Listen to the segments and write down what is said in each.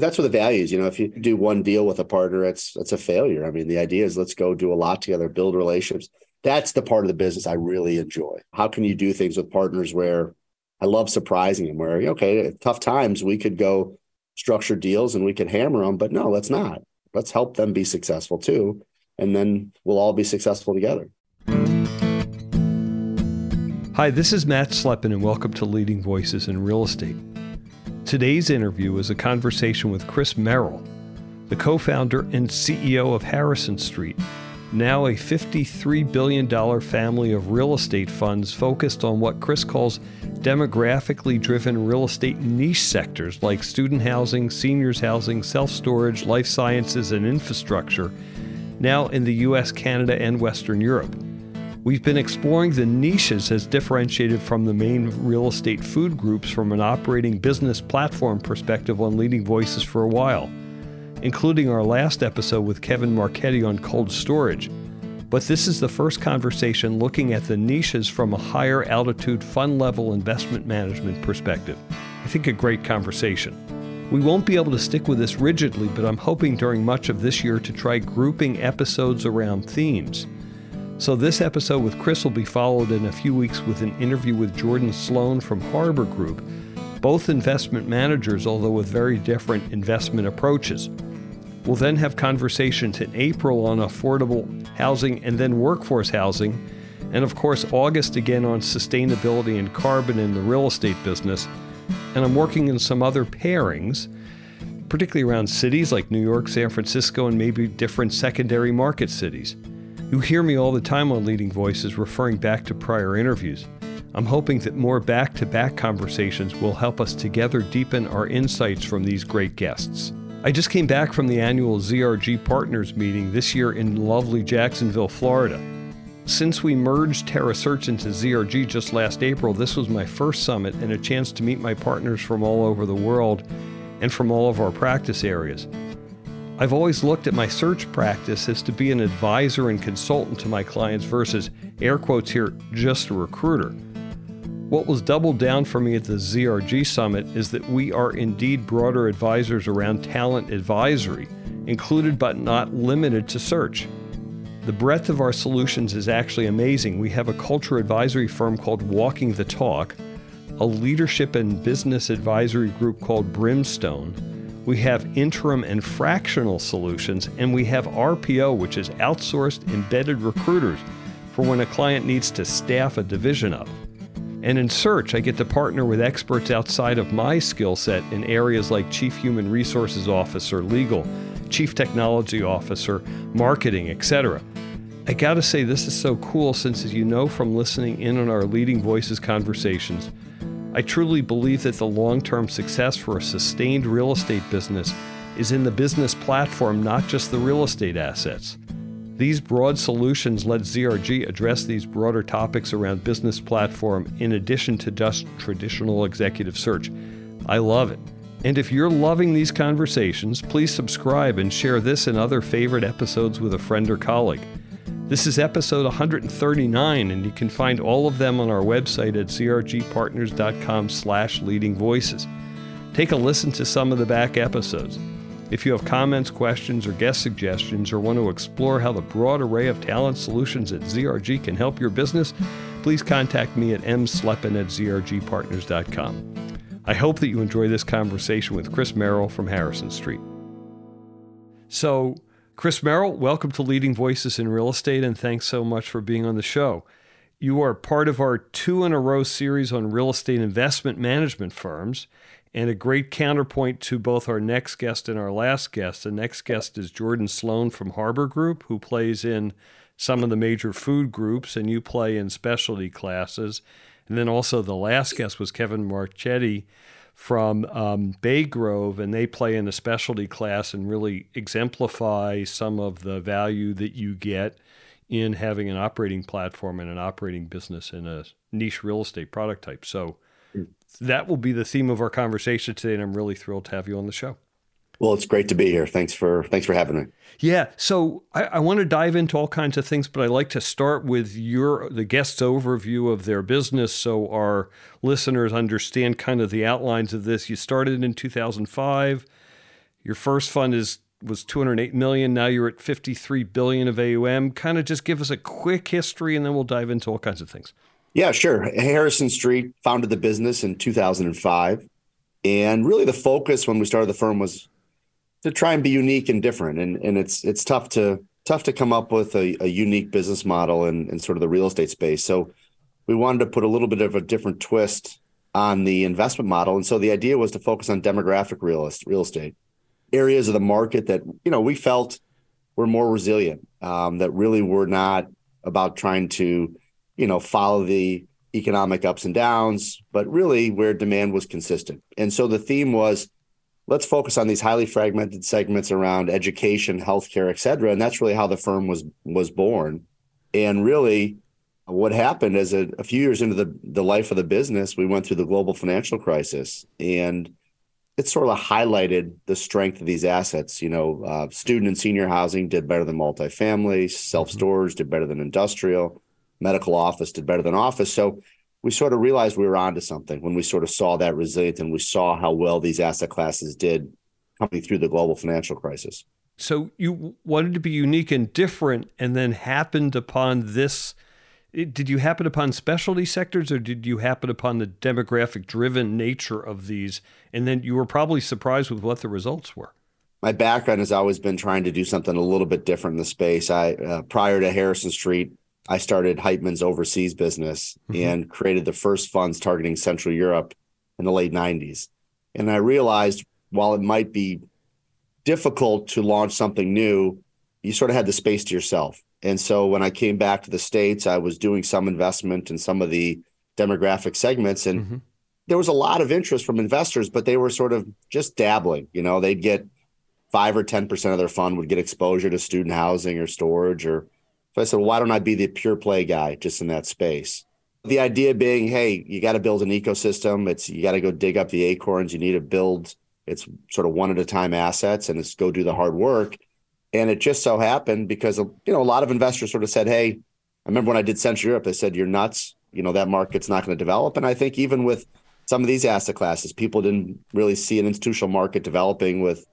That's where the value is. You know, if you do one deal with a partner, it's it's a failure. I mean, the idea is let's go do a lot together, build relationships. That's the part of the business I really enjoy. How can you do things with partners where I love surprising them? Where okay, tough times we could go structure deals and we could hammer them, but no, let's not. Let's help them be successful too, and then we'll all be successful together. Hi, this is Matt Slepin, and welcome to Leading Voices in Real Estate. Today's interview is a conversation with Chris Merrill, the co founder and CEO of Harrison Street, now a $53 billion family of real estate funds focused on what Chris calls demographically driven real estate niche sectors like student housing, seniors housing, self storage, life sciences, and infrastructure, now in the US, Canada, and Western Europe. We've been exploring the niches as differentiated from the main real estate food groups from an operating business platform perspective on Leading Voices for a while, including our last episode with Kevin Marchetti on cold storage. But this is the first conversation looking at the niches from a higher altitude fund level investment management perspective. I think a great conversation. We won't be able to stick with this rigidly, but I'm hoping during much of this year to try grouping episodes around themes. So, this episode with Chris will be followed in a few weeks with an interview with Jordan Slone from Harbor Group, both investment managers, although with very different investment approaches. We'll then have conversations in April on affordable housing and then workforce housing, and of course, August again on sustainability and carbon in the real estate business. And I'm working in some other pairings, particularly around cities like New York, San Francisco, and maybe different secondary market cities. You hear me all the time on Leading Voices referring back to prior interviews. I'm hoping that more back to back conversations will help us together deepen our insights from these great guests. I just came back from the annual ZRG Partners meeting this year in lovely Jacksonville, Florida. Since we merged TerraSearch into ZRG just last April, this was my first summit and a chance to meet my partners from all over the world and from all of our practice areas. I've always looked at my search practice as to be an advisor and consultant to my clients versus, air quotes here, just a recruiter. What was doubled down for me at the ZRG Summit is that we are indeed broader advisors around talent advisory, included but not limited to search. The breadth of our solutions is actually amazing. We have a culture advisory firm called Walking the Talk, a leadership and business advisory group called Brimstone we have interim and fractional solutions, and we have RPO, which is outsourced embedded recruiters for when a client needs to staff a division up. And in search, I get to partner with experts outside of my skill set in areas like Chief Human Resources Officer, legal, Chief Technology Officer, marketing, etc. I gotta say, this is so cool since, as you know from listening in on our Leading Voices conversations, I truly believe that the long term success for a sustained real estate business is in the business platform, not just the real estate assets. These broad solutions let ZRG address these broader topics around business platform in addition to just traditional executive search. I love it. And if you're loving these conversations, please subscribe and share this and other favorite episodes with a friend or colleague. This is episode 139, and you can find all of them on our website at zrgpartners.com slash leading voices. Take a listen to some of the back episodes. If you have comments, questions, or guest suggestions, or want to explore how the broad array of talent solutions at ZRG can help your business, please contact me at mslepin at zrgpartners.com. I hope that you enjoy this conversation with Chris Merrill from Harrison Street. So, Chris Merrill, welcome to Leading Voices in Real Estate, and thanks so much for being on the show. You are part of our two in a row series on real estate investment management firms, and a great counterpoint to both our next guest and our last guest. The next guest is Jordan Slone from Harbor Group, who plays in some of the major food groups, and you play in specialty classes. And then also the last guest was Kevin Marchetti from um, Bay Grove, and they play in a specialty class and really exemplify some of the value that you get in having an operating platform and an operating business in a niche real estate product type. So hmm. that will be the theme of our conversation today, and I'm really thrilled to have you on the show. Well, it's great to be here. Thanks for thanks for having me. Yeah. So I, I, want to dive into all kinds of things, but I like to start with your the guest's overview of their business so our listeners understand kind of the outlines of this. You started in 2005, Your first fund is was 208 million. Now you're at 53 billion of AUM. Kind of just give us a quick history, and then we'll dive into all kinds of things. Yeah, sure. Harrison Street founded the business in 2005. And really the focus when we started the firm was to try and be unique and different. And and it's it's tough to tough to come up with a, a unique business model in, in sort of the real estate space. So we wanted to put a little bit of a different twist on the investment model. And so the idea was to focus on demographic real, real estate, areas of the market that, you know, we felt were more resilient, um, that really were not about trying to, you know, follow the economic ups and downs, but really where demand was consistent. And so the theme was let's focus on these highly fragmented segments around education, healthcare, et cetera. And that's really how the firm was was born. And really what happened is a, a few years into the, the life of the business, we went through the global financial crisis and it sort of highlighted the strength of these assets. You know, uh, student and senior housing did better than multifamily, self storage did better than industrial medical office did better than office. So we sort of realized we were onto something when we sort of saw that resilience and we saw how well these asset classes did coming through the global financial crisis. So you wanted to be unique and different and then happened upon this did you happen upon specialty sectors or did you happen upon the demographic driven nature of these? And then you were probably surprised with what the results were. My background has always been trying to do something a little bit different in the space. I uh, prior to harrison street I started Heitman's overseas business mm-hmm. and created the first funds targeting Central Europe in the late 90s. And I realized while it might be difficult to launch something new, you sort of had the space to yourself. And so when I came back to the States, I was doing some investment in some of the demographic segments. And mm-hmm. there was a lot of interest from investors, but they were sort of just dabbling. You know, they'd get five or 10% of their fund would get exposure to student housing or storage or so I said, why don't I be the pure play guy just in that space? The idea being, hey, you got to build an ecosystem. It's you got to go dig up the acorns. You need to build it's sort of one at a time assets and it's go do the hard work. And it just so happened because you know a lot of investors sort of said, hey, I remember when I did Central Europe, they said you're nuts. You know that market's not going to develop. And I think even with some of these asset classes, people didn't really see an institutional market developing with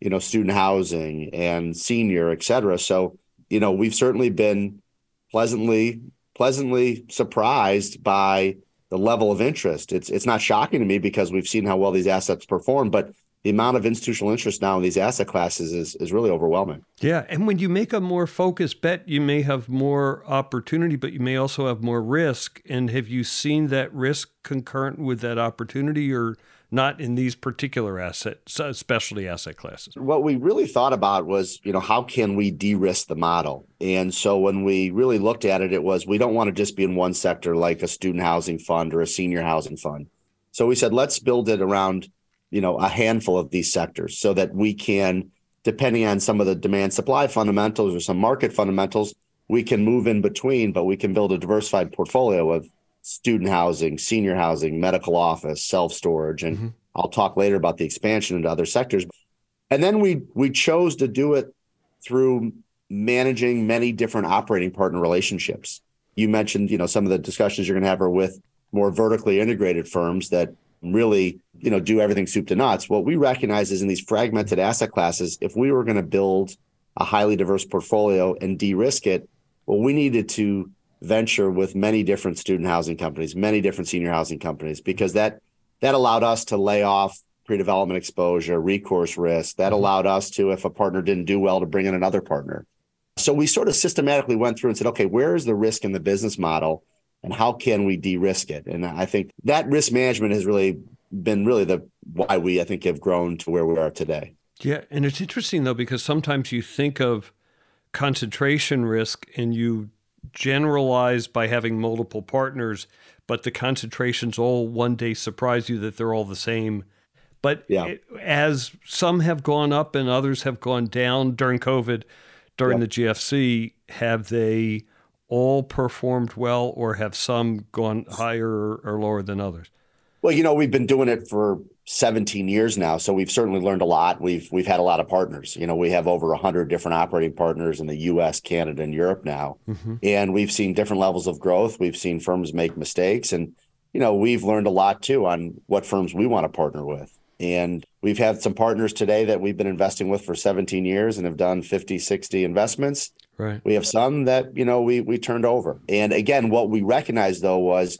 you know student housing and senior, et cetera. So you know, we've certainly been pleasantly pleasantly surprised by the level of interest. It's it's not shocking to me because we've seen how well these assets perform, but the amount of institutional interest now in these asset classes is is really overwhelming. Yeah, and when you make a more focused bet, you may have more opportunity, but you may also have more risk. And have you seen that risk concurrent with that opportunity, or not in these particular asset, specialty asset classes? What we really thought about was, you know, how can we de-risk the model? And so when we really looked at it, it was we don't want to just be in one sector like a student housing fund or a senior housing fund. So we said let's build it around, you know, a handful of these sectors so that we can, depending on some of the demand supply fundamentals or some market fundamentals, we can move in between, but we can build a diversified portfolio of student housing, senior housing, medical office, self storage, and mm-hmm. I'll talk later about the expansion into other sectors. And then we we chose to do it through managing many different operating partner relationships. You mentioned, you know, some of the discussions you're going to have are with more vertically integrated firms that really, you know, do everything soup to nuts. What we recognize is in these fragmented asset classes, if we were going to build a highly diverse portfolio and de-risk it, well, we needed to venture with many different student housing companies, many different senior housing companies, because that that allowed us to lay off pre-development exposure, recourse risk. That mm-hmm. allowed us to, if a partner didn't do well, to bring in another partner. So we sort of systematically went through and said, okay, where is the risk in the business model, and how can we de-risk it? And I think that risk management has really been really the why we I think have grown to where we are today. Yeah, and it's interesting though because sometimes you think of concentration risk and you generalize by having multiple partners, but the concentrations all one day surprise you that they're all the same. But yeah. it, as some have gone up and others have gone down during COVID, during the GFC, have they all performed well or have some gone higher or lower than others? Well, you know, we've been doing it for 17 years now, so we've certainly learned a lot. We've we've had a lot of partners. You know, we have over 100 different operating partners in the U.S., Canada, and Europe now, mm-hmm. and we've seen different levels of growth. We've seen firms make mistakes, and you know, we've learned a lot too on what firms we want to partner with. And we've had some partners today that we've been investing with for 17 years and have done 50, 60 investments. Right. We have some that, you know, we we turned over. And again, what we recognized though was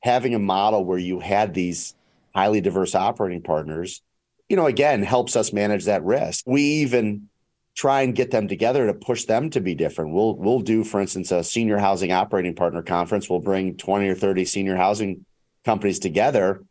having a model where you had these highly diverse operating partners, you know, again, helps us manage that risk. We even try and get them together to push them to be different. We'll we'll do, for instance, a senior housing operating partner conference. We'll bring 20 or 30 senior housing companies together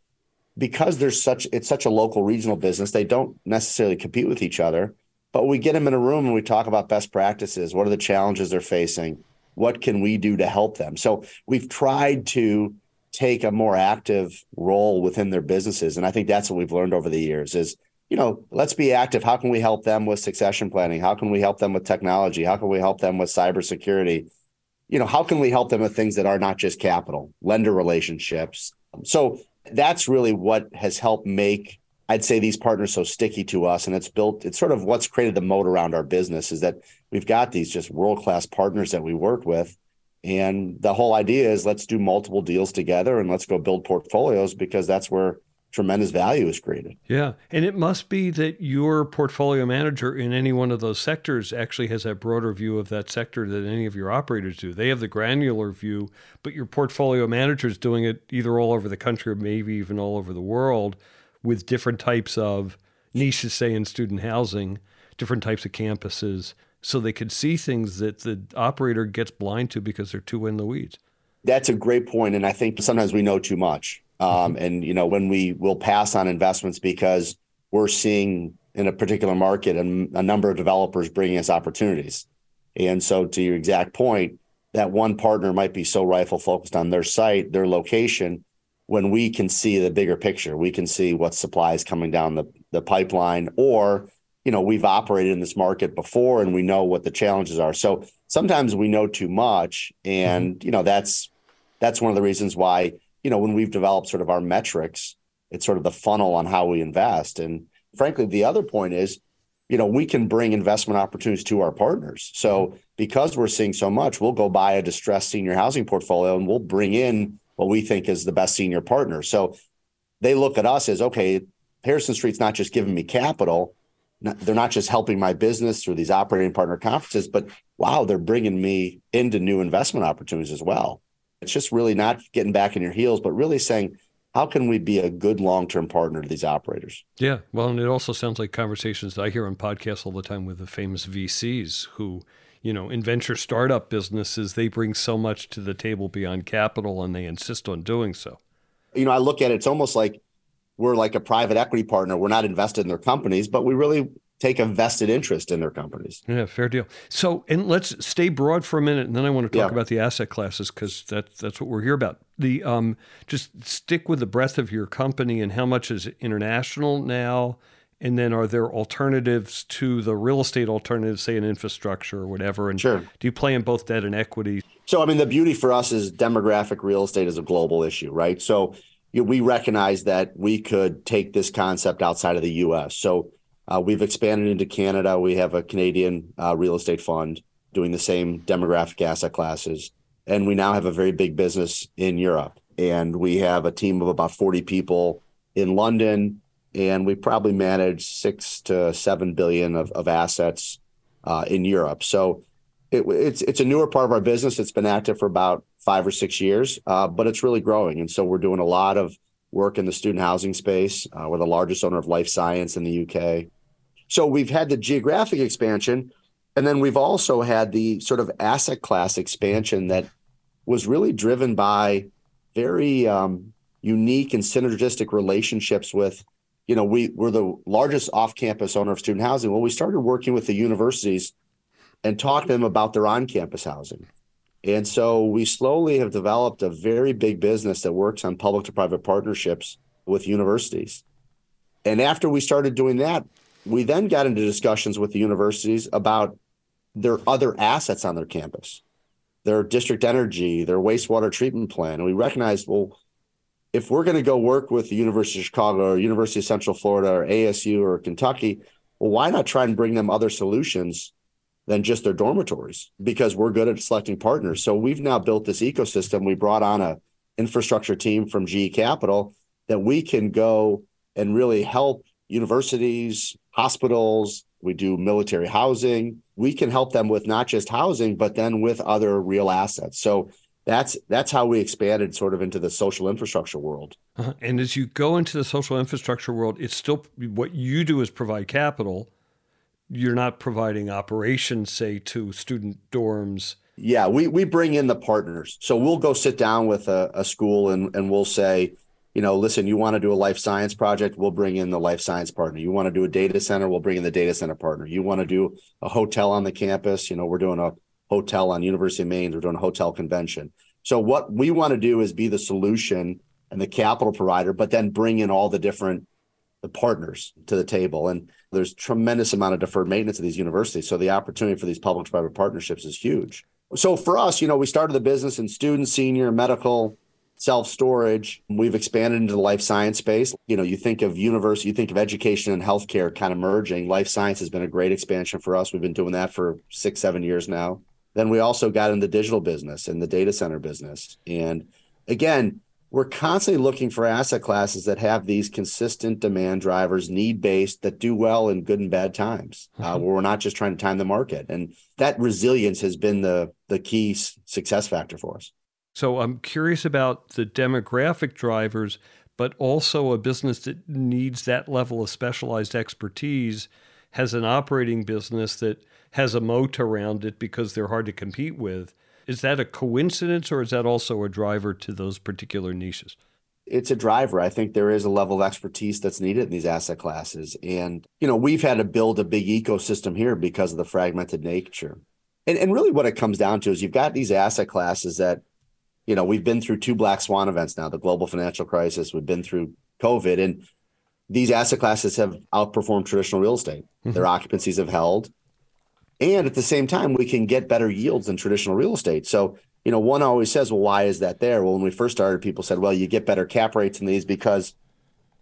because there's such it's such a local regional business. They don't necessarily compete with each other, but we get them in a room and we talk about best practices. What are the challenges they're facing? What can we do to help them? So we've tried to take a more active role within their businesses. And I think that's what we've learned over the years is, you know, let's be active. How can we help them with succession planning? How can we help them with technology? How can we help them with cybersecurity? You know, how can we help them with things that are not just capital, lender relationships? So that's really what has helped make I'd say these partners so sticky to us and it's built it's sort of what's created the moat around our business is that we've got these just world-class partners that we work with and the whole idea is let's do multiple deals together and let's go build portfolios because that's where tremendous value is created. Yeah. And it must be that your portfolio manager in any one of those sectors actually has a broader view of that sector than any of your operators do. They have the granular view, but your portfolio manager is doing it either all over the country or maybe even all over the world with different types of niches, say in student housing, different types of campuses, so they could see things that the operator gets blind to because they're too in the weeds. That's a great point, and I think sometimes we know too much. Um, mm-hmm. and you know when we will pass on investments because we're seeing in a particular market and a number of developers bringing us opportunities. And so, to your exact point, that one partner might be so rifle focused on their site, their location, when we can see the bigger picture, we can see what supply is coming down the, the pipeline, or you know we've operated in this market before and we know what the challenges are so sometimes we know too much and mm-hmm. you know that's that's one of the reasons why you know when we've developed sort of our metrics it's sort of the funnel on how we invest and frankly the other point is you know we can bring investment opportunities to our partners so mm-hmm. because we're seeing so much we'll go buy a distressed senior housing portfolio and we'll bring in what we think is the best senior partner so they look at us as okay harrison street's not just giving me capital not, they're not just helping my business through these operating partner conferences, but wow, they're bringing me into new investment opportunities as well. It's just really not getting back in your heels, but really saying, how can we be a good long-term partner to these operators? Yeah, well, and it also sounds like conversations that I hear on podcasts all the time with the famous VCs who, you know, in venture startup businesses, they bring so much to the table beyond capital, and they insist on doing so. You know, I look at it; it's almost like we're like a private equity partner. We're not invested in their companies, but we really take a vested interest in their companies. Yeah, fair deal. So, and let's stay broad for a minute, and then I want to talk yeah. about the asset classes because that's that's what we're here about. The um, just stick with the breadth of your company and how much is international now, and then are there alternatives to the real estate alternatives, say in infrastructure or whatever? And sure. do you play in both debt and equity? So, I mean, the beauty for us is demographic real estate is a global issue, right? So we recognize that we could take this concept outside of the U.S. So uh, we've expanded into Canada. We have a Canadian uh, real estate fund doing the same demographic asset classes, and we now have a very big business in Europe. And we have a team of about 40 people in London, and we probably manage six to seven billion of, of assets uh, in Europe. So it, it's it's a newer part of our business. It's been active for about five or six years, uh, but it's really growing. And so we're doing a lot of work in the student housing space. Uh, we're the largest owner of life science in the UK. So we've had the geographic expansion, and then we've also had the sort of asset class expansion that was really driven by very um, unique and synergistic relationships with you know we we're the largest off-campus owner of student housing well we started working with the universities and talked to them about their on-campus housing and so we slowly have developed a very big business that works on public to private partnerships with universities. And after we started doing that, we then got into discussions with the universities about their other assets on their campus, their district energy, their wastewater treatment plan. And we recognized, well, if we're going to go work with the University of Chicago or University of Central Florida or ASU or Kentucky, well, why not try and bring them other solutions than just their dormitories because we're good at selecting partners. So we've now built this ecosystem. We brought on a infrastructure team from GE Capital that we can go and really help universities, hospitals. We do military housing. We can help them with not just housing, but then with other real assets. So that's that's how we expanded sort of into the social infrastructure world. Uh-huh. And as you go into the social infrastructure world, it's still what you do is provide capital. You're not providing operations, say, to student dorms. Yeah, we we bring in the partners. So we'll go sit down with a, a school and and we'll say, you know, listen, you want to do a life science project, we'll bring in the life science partner. You want to do a data center, we'll bring in the data center partner. You want to do a hotel on the campus, you know, we're doing a hotel on University of Maine. We're doing a hotel convention. So what we want to do is be the solution and the capital provider, but then bring in all the different the partners to the table. And there's tremendous amount of deferred maintenance at these universities. So the opportunity for these public-private partnerships is huge. So for us, you know, we started the business in student, senior, medical, self-storage. We've expanded into the life science space. You know, you think of university, you think of education and healthcare kind of merging. Life science has been a great expansion for us. We've been doing that for six, seven years now. Then we also got in the digital business and the data center business. And again, we're constantly looking for asset classes that have these consistent demand drivers, need based, that do well in good and bad times, uh, mm-hmm. uh, where we're not just trying to time the market. And that resilience has been the the key success factor for us. So I'm curious about the demographic drivers, but also a business that needs that level of specialized expertise has an operating business that has a moat around it because they're hard to compete with. Is that a coincidence or is that also a driver to those particular niches? It's a driver. I think there is a level of expertise that's needed in these asset classes. And, you know, we've had to build a big ecosystem here because of the fragmented nature. And, and really what it comes down to is you've got these asset classes that, you know, we've been through two black swan events now, the global financial crisis, we've been through COVID, and these asset classes have outperformed traditional real estate. Mm-hmm. Their occupancies have held. And at the same time, we can get better yields than traditional real estate. So, you know, one always says, well, why is that there? Well, when we first started, people said, well, you get better cap rates in these because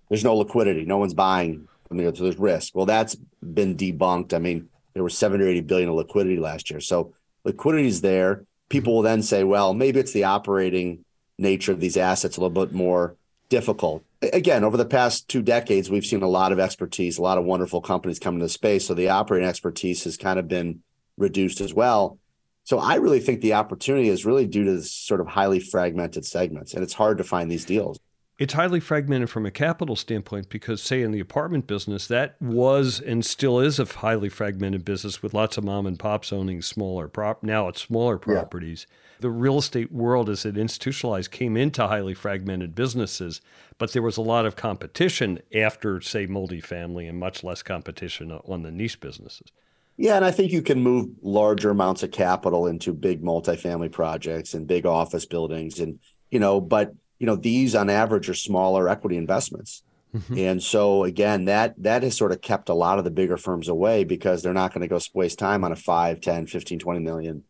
there's no liquidity. No one's buying. I mean, so there's risk. Well, that's been debunked. I mean, there was 70 or 80 billion of liquidity last year. So liquidity is there. People will then say, well, maybe it's the operating nature of these assets a little bit more difficult again, over the past two decades, we've seen a lot of expertise, a lot of wonderful companies come into the space. So the operating expertise has kind of been reduced as well. So I really think the opportunity is really due to this sort of highly fragmented segments, and it's hard to find these deals. It's highly fragmented from a capital standpoint because, say, in the apartment business, that was and still is a highly fragmented business with lots of mom and pops owning smaller prop. Now it's smaller properties. Yeah the real estate world as it institutionalized came into highly fragmented businesses, but there was a lot of competition after, say, multifamily and much less competition on the niche businesses. Yeah, and I think you can move larger amounts of capital into big multifamily projects and big office buildings and you know, but you know, these on average are smaller equity investments. Mm-hmm. And so again, that that has sort of kept a lot of the bigger firms away because they're not going to go waste time on a 5, 10, 15, 20 million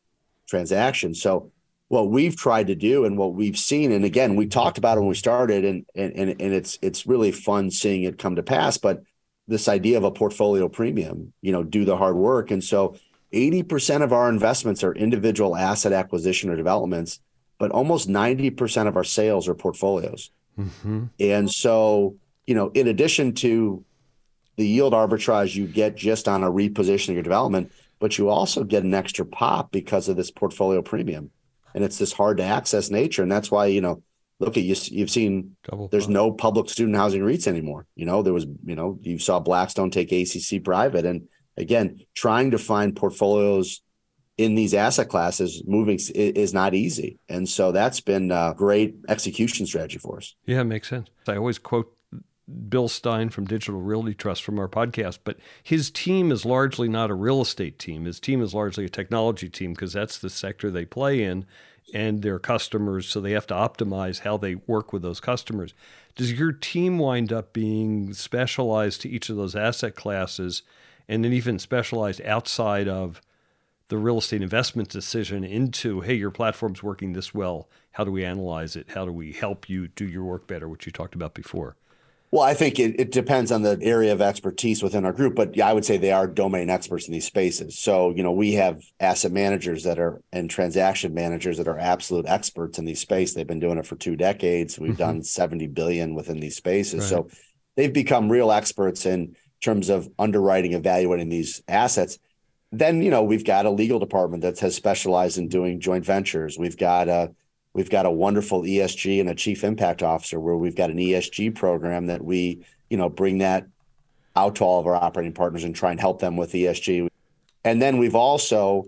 transaction. So what we've tried to do and what we've seen. And again we talked about it when we started and and and, it's it's really fun seeing it come to pass but this idea of a portfolio premium you know do the hard work. And so 80% of our investments are individual asset acquisition or developments but almost 90% of our sales are portfolios. Mm-hmm. and so you know in addition to the yield arbitrage you get just on a repositioning your development but you also get an extra pop because of this portfolio premium and it's this hard to access nature. And that's why, you know, look at you, you've seen Double there's no public student housing REITs anymore. You know, there was, you know, you saw Blackstone take ACC private. And again, trying to find portfolios in these asset classes moving is not easy. And so that's been a great execution strategy for us. Yeah, it makes sense. I always quote Bill Stein from Digital Realty Trust from our podcast, but his team is largely not a real estate team. His team is largely a technology team because that's the sector they play in and their customers. So they have to optimize how they work with those customers. Does your team wind up being specialized to each of those asset classes and then even specialized outside of the real estate investment decision into, hey, your platform's working this well. How do we analyze it? How do we help you do your work better, which you talked about before? Well, I think it, it depends on the area of expertise within our group, but yeah, I would say they are domain experts in these spaces. So, you know, we have asset managers that are and transaction managers that are absolute experts in these spaces. They've been doing it for two decades. We've mm-hmm. done 70 billion within these spaces. Right. So they've become real experts in terms of underwriting, evaluating these assets. Then, you know, we've got a legal department that has specialized in doing joint ventures. We've got a we've got a wonderful ESG and a chief impact officer where we've got an ESG program that we, you know, bring that out to all of our operating partners and try and help them with ESG. And then we've also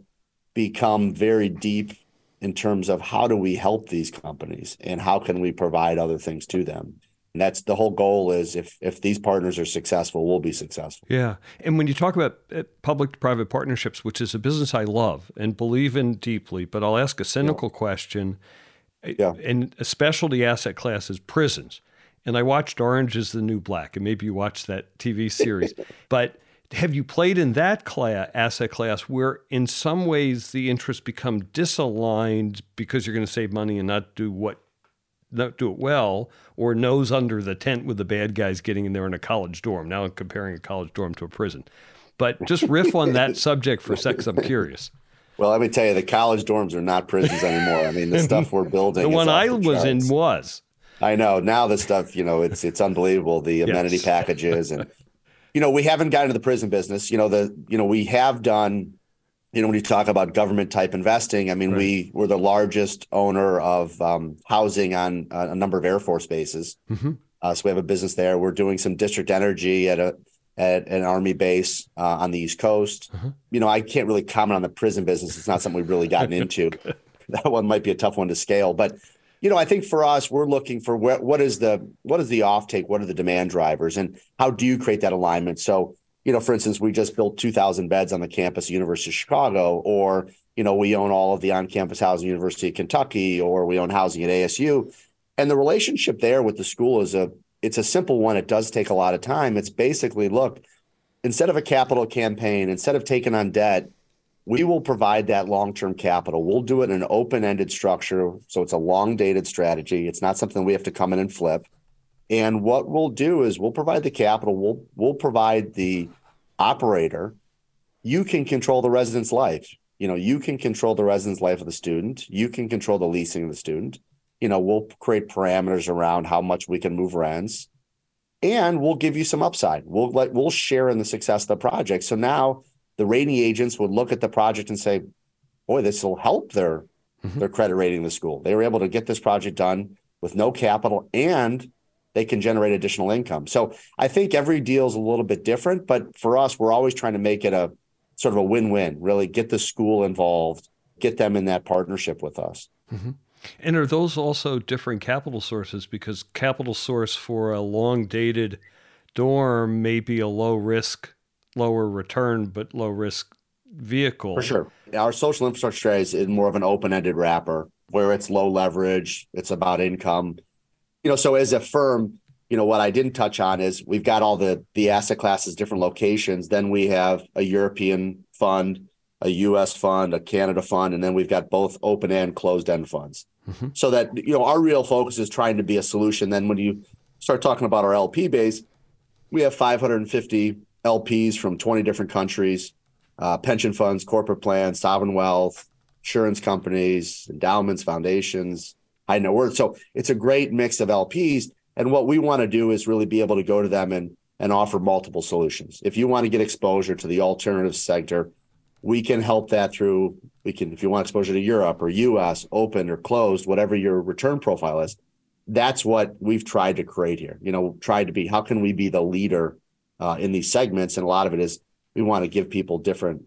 become very deep in terms of how do we help these companies and how can we provide other things to them. And that's the whole goal is if if these partners are successful, we'll be successful. Yeah. And when you talk about uh, public to private partnerships, which is a business I love and believe in deeply, but I'll ask a cynical yeah. question. Yeah. And a specialty asset class is prisons. And I watched Orange is the New Black, and maybe you watched that TV series. but have you played in that class, asset class where in some ways the interests become disaligned because you're going to save money and not do what not do it well or nose under the tent with the bad guys getting in there in a college dorm now i'm comparing a college dorm to a prison but just riff on that subject for a sec i'm curious well let me tell you the college dorms are not prisons anymore i mean the stuff we're building the one i was in was i know now the stuff you know it's it's unbelievable the amenity yes. packages and you know, we haven't gotten into the prison business. You know, the you know we have done. You know, when you talk about government type investing, I mean, right. we were the largest owner of um, housing on a number of Air Force bases. Mm-hmm. Uh, so we have a business there. We're doing some district energy at a at an army base uh, on the East Coast. Uh-huh. You know, I can't really comment on the prison business. It's not something we've really gotten into. that one might be a tough one to scale, but you know, I think for us, we're looking for what, what is the what is the offtake, what are the demand drivers, and how do you create that alignment? So, you know, for instance, we just built 2,000 beds on the campus of University of Chicago, or you know, we own all of the on-campus housing University of Kentucky, or we own housing at ASU, and the relationship there with the school is a it's a simple one. It does take a lot of time. It's basically look, instead of a capital campaign, instead of taking on debt, we will provide that long-term capital. We'll do it in an open-ended structure, so it's a long-dated strategy. It's not something we have to come in and flip. And what we'll do is we'll provide the capital. We'll we'll provide the operator. You can control the resident's life. You know, you can control the resident's life of the student. You can control the leasing of the student. You know, we'll create parameters around how much we can move rents, and we'll give you some upside. We'll let we'll share in the success of the project. So now the rating agents would look at the project and say, boy, this will help their mm-hmm. their credit rating the school. They were able to get this project done with no capital and they can generate additional income. So I think every deal is a little bit different, but for us, we're always trying to make it a sort of a win-win, really get the school involved, get them in that partnership with us. Mm-hmm. And are those also different capital sources? Because capital source for a long dated dorm may be a low risk lower return but low risk vehicle. For sure. Our social infrastructure is more of an open ended wrapper where it's low leverage, it's about income. You know, so as a firm, you know, what I didn't touch on is we've got all the the asset classes, different locations. Then we have a European fund, a US fund, a Canada fund, and then we've got both open and closed end funds. Mm-hmm. So that you know, our real focus is trying to be a solution. Then when you start talking about our LP base, we have 550 LPs from 20 different countries, uh, pension funds, corporate plans, sovereign wealth, insurance companies, endowments, foundations, high net worth. So it's a great mix of LPs. And what we want to do is really be able to go to them and and offer multiple solutions. If you want to get exposure to the alternative sector, we can help that through we can if you want exposure to Europe or US, open or closed, whatever your return profile is. That's what we've tried to create here. You know, tried to be how can we be the leader uh, in these segments, and a lot of it is we want to give people different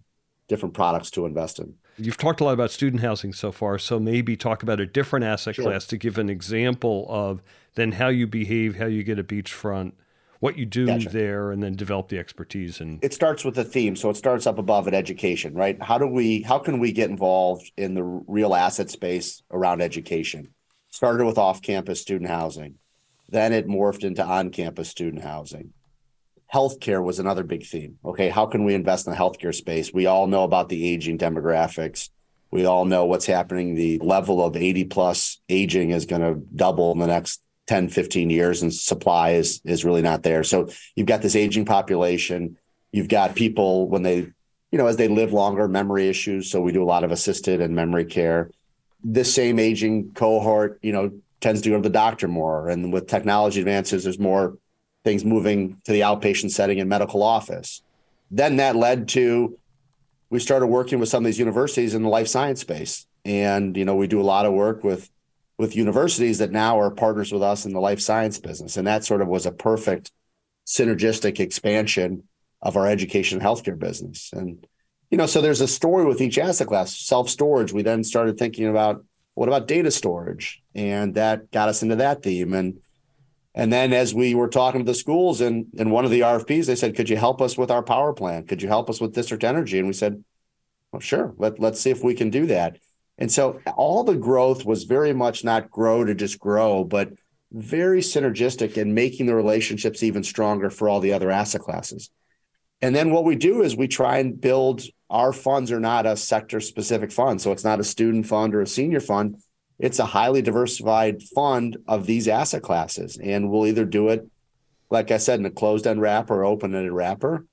different products to invest in. You've talked a lot about student housing so far, so maybe talk about a different asset sure. class to give an example of then how you behave, how you get a beachfront, what you do gotcha. there, and then develop the expertise. And it starts with a theme, so it starts up above at education, right? How do we, how can we get involved in the real asset space around education? Started with off-campus student housing, then it morphed into on-campus student housing healthcare was another big theme. Okay, how can we invest in the healthcare space? We all know about the aging demographics. We all know what's happening. The level of 80 plus aging is going to double in the next 10, 15 years, and supply is, is really not there. So you've got this aging population. You've got people when they, you know, as they live longer, memory issues. So we do a lot of assisted and memory care. This same aging cohort, you know, tends to go to the doctor more. And with technology advances, there's more things moving to the outpatient setting in medical office. Then that led to we started working with some of these universities in the life science space. And, you know, we do a lot of work with with universities that now are partners with us in the life science business. And that sort of was a perfect synergistic expansion of our education and healthcare business. And, you know, so there's a story with each asset class. Self storage, we then started thinking about what about data storage? And that got us into that theme. And and then as we were talking to the schools and in one of the RFPs, they said, Could you help us with our power plant? Could you help us with district energy? And we said, Well, sure, let, let's see if we can do that. And so all the growth was very much not grow to just grow, but very synergistic in making the relationships even stronger for all the other asset classes. And then what we do is we try and build our funds are not a sector specific fund. So it's not a student fund or a senior fund. It's a highly diversified fund of these asset classes. And we'll either do it, like I said, in a closed end wrapper or open ended wrapper,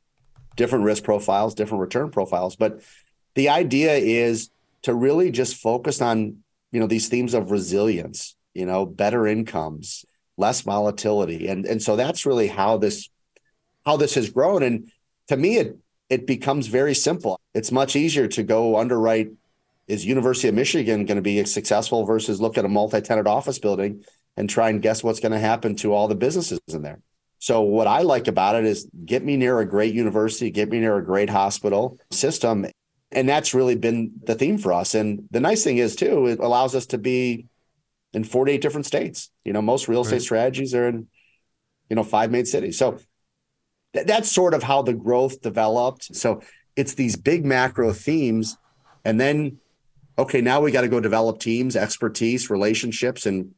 different risk profiles, different return profiles. But the idea is to really just focus on you know these themes of resilience you know better incomes less volatility. And and so that's really how this how this has grown. And to me it it becomes very simple. It's much easier to go underwrite is university of michigan going to be successful versus look at a multi-tenant office building and try and guess what's going to happen to all the businesses in there? So what i like about it is get me near a great university get me near a great hospital system and that's really been the theme for us. And the nice thing is too, it allows us to be in 48 different states. You know, most real estate right. strategies are in, you know, five main cities. So th- that's sort of how the growth developed. So it's these big macro themes. And then, okay, now we got to go develop teams, expertise, relationships, and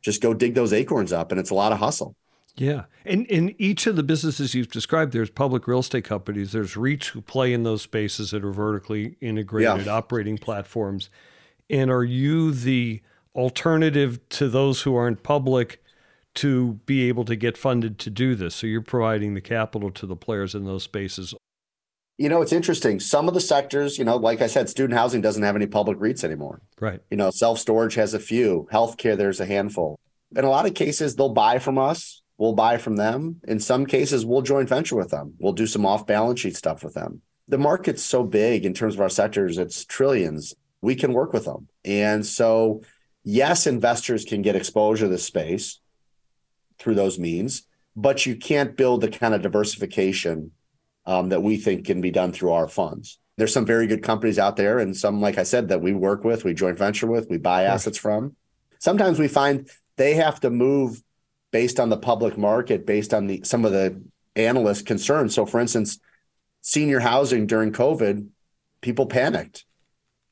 just go dig those acorns up. And it's a lot of hustle. Yeah. And in each of the businesses you've described, there's public real estate companies, there's REITs who play in those spaces that are vertically integrated yeah. operating platforms. And are you the alternative to those who aren't public to be able to get funded to do this? So you're providing the capital to the players in those spaces. You know, it's interesting. Some of the sectors, you know, like I said, student housing doesn't have any public REITs anymore. Right. You know, self storage has a few, healthcare, there's a handful. In a lot of cases, they'll buy from us we'll buy from them. In some cases, we'll joint venture with them. We'll do some off balance sheet stuff with them. The market's so big in terms of our sectors, it's trillions. We can work with them. And so, yes, investors can get exposure to this space through those means, but you can't build the kind of diversification um, that we think can be done through our funds. There's some very good companies out there, and some, like I said, that we work with, we joint venture with, we buy assets from. Sometimes we find they have to move based on the public market, based on the some of the analyst concerns. So, for instance, senior housing during COVID, people panicked,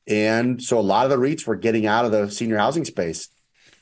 and so a lot of the REITs were getting out of the senior housing space.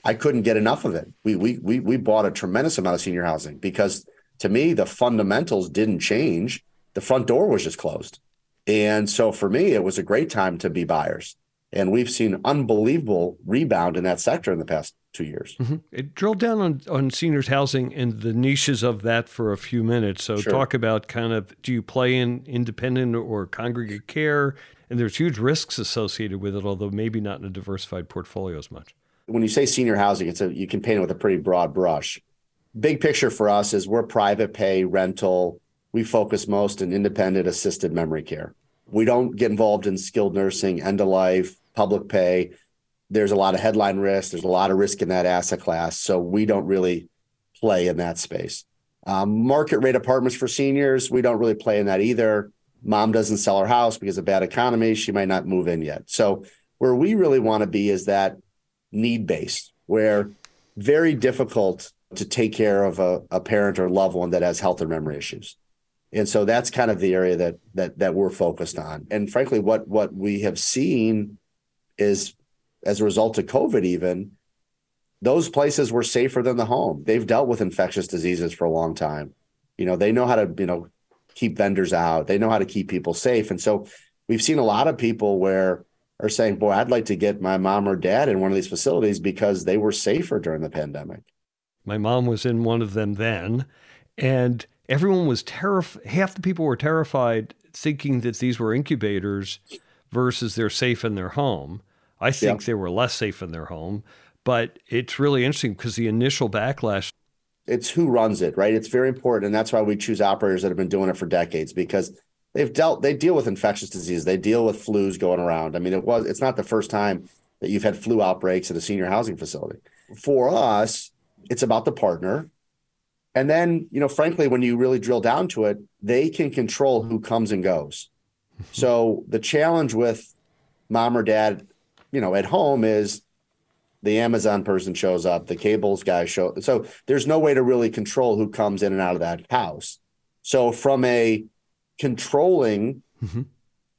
I couldn't get enough of it. We we we we bought a tremendous amount of senior housing because to me the fundamentals didn't change. The front door was just closed. And so for me, it was a great time to be buyers. And we've seen unbelievable rebound in that sector in the past two years. Mm-hmm. It, drill down on, on seniors housing and the niches of that for a few minutes. So sure. talk about kind of do you play in independent or congregate care? And there's huge risks associated with it, although maybe not in a diversified portfolio as much. When you say senior housing, it's a you can paint it with a pretty broad brush. Big picture for us is we're private pay rental. We focus most in independent assisted memory care. We don't get involved in skilled nursing, end of life, public pay. There's a lot of headline risk. There's a lot of risk in that asset class. So we don't really play in that space. Um, market rate apartments for seniors, we don't really play in that either. Mom doesn't sell her house because of bad economy. She might not move in yet. So where we really want to be is that need based, where very difficult to take care of a, a parent or loved one that has health or memory issues. And so that's kind of the area that that that we're focused on. And frankly, what what we have seen is as a result of COVID, even those places were safer than the home. They've dealt with infectious diseases for a long time. You know, they know how to, you know, keep vendors out. They know how to keep people safe. And so we've seen a lot of people where are saying, boy, I'd like to get my mom or dad in one of these facilities because they were safer during the pandemic. My mom was in one of them then, and everyone was terrified. Half the people were terrified thinking that these were incubators versus they're safe in their home. I think yeah. they were less safe in their home, but it's really interesting because the initial backlash it's who runs it, right? It's very important. And that's why we choose operators that have been doing it for decades because they've dealt, they deal with infectious disease. They deal with flus going around. I mean, it was, it's not the first time that you've had flu outbreaks at a senior housing facility. For us, it's about the partner. And then, you know, frankly, when you really drill down to it, they can control who comes and goes. so the challenge with mom or dad, you know, at home is the Amazon person shows up, the cables guy show. So there's no way to really control who comes in and out of that house. So from a controlling, mm-hmm.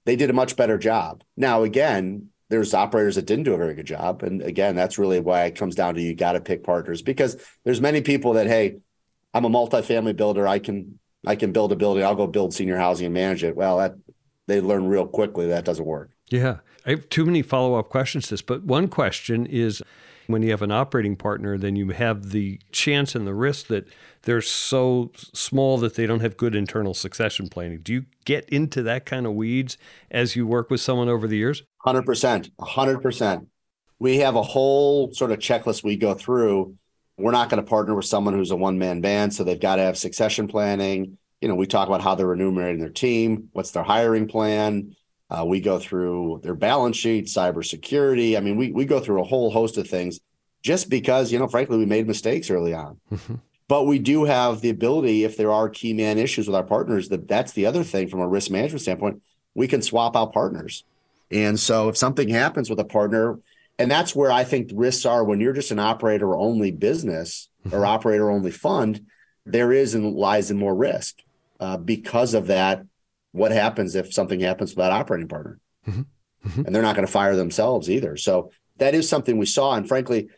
they did a much better job. Now again, there's operators that didn't do a very good job, and again, that's really why it comes down to you got to pick partners because there's many people that hey, I'm a multifamily builder, I can I can build a building, I'll go build senior housing and manage it. Well, that they learn real quickly that doesn't work. Yeah. I have too many follow up questions to this, but one question is when you have an operating partner, then you have the chance and the risk that they're so small that they don't have good internal succession planning. Do you get into that kind of weeds as you work with someone over the years? 100%. 100%. We have a whole sort of checklist we go through. We're not going to partner with someone who's a one man band, so they've got to have succession planning. You know, we talk about how they're remunerating their team, what's their hiring plan, uh, we go through their balance sheet, cybersecurity. I mean, we we go through a whole host of things just because, you know, frankly, we made mistakes early on. Mm-hmm. But we do have the ability, if there are key man issues with our partners, that that's the other thing from a risk management standpoint, we can swap out partners. And so if something happens with a partner, and that's where I think risks are when you're just an operator only business mm-hmm. or operator only fund, there is and lies in more risk uh, because of that what happens if something happens with that operating partner? Mm-hmm. Mm-hmm. And they're not going to fire themselves either. So that is something we saw. And frankly,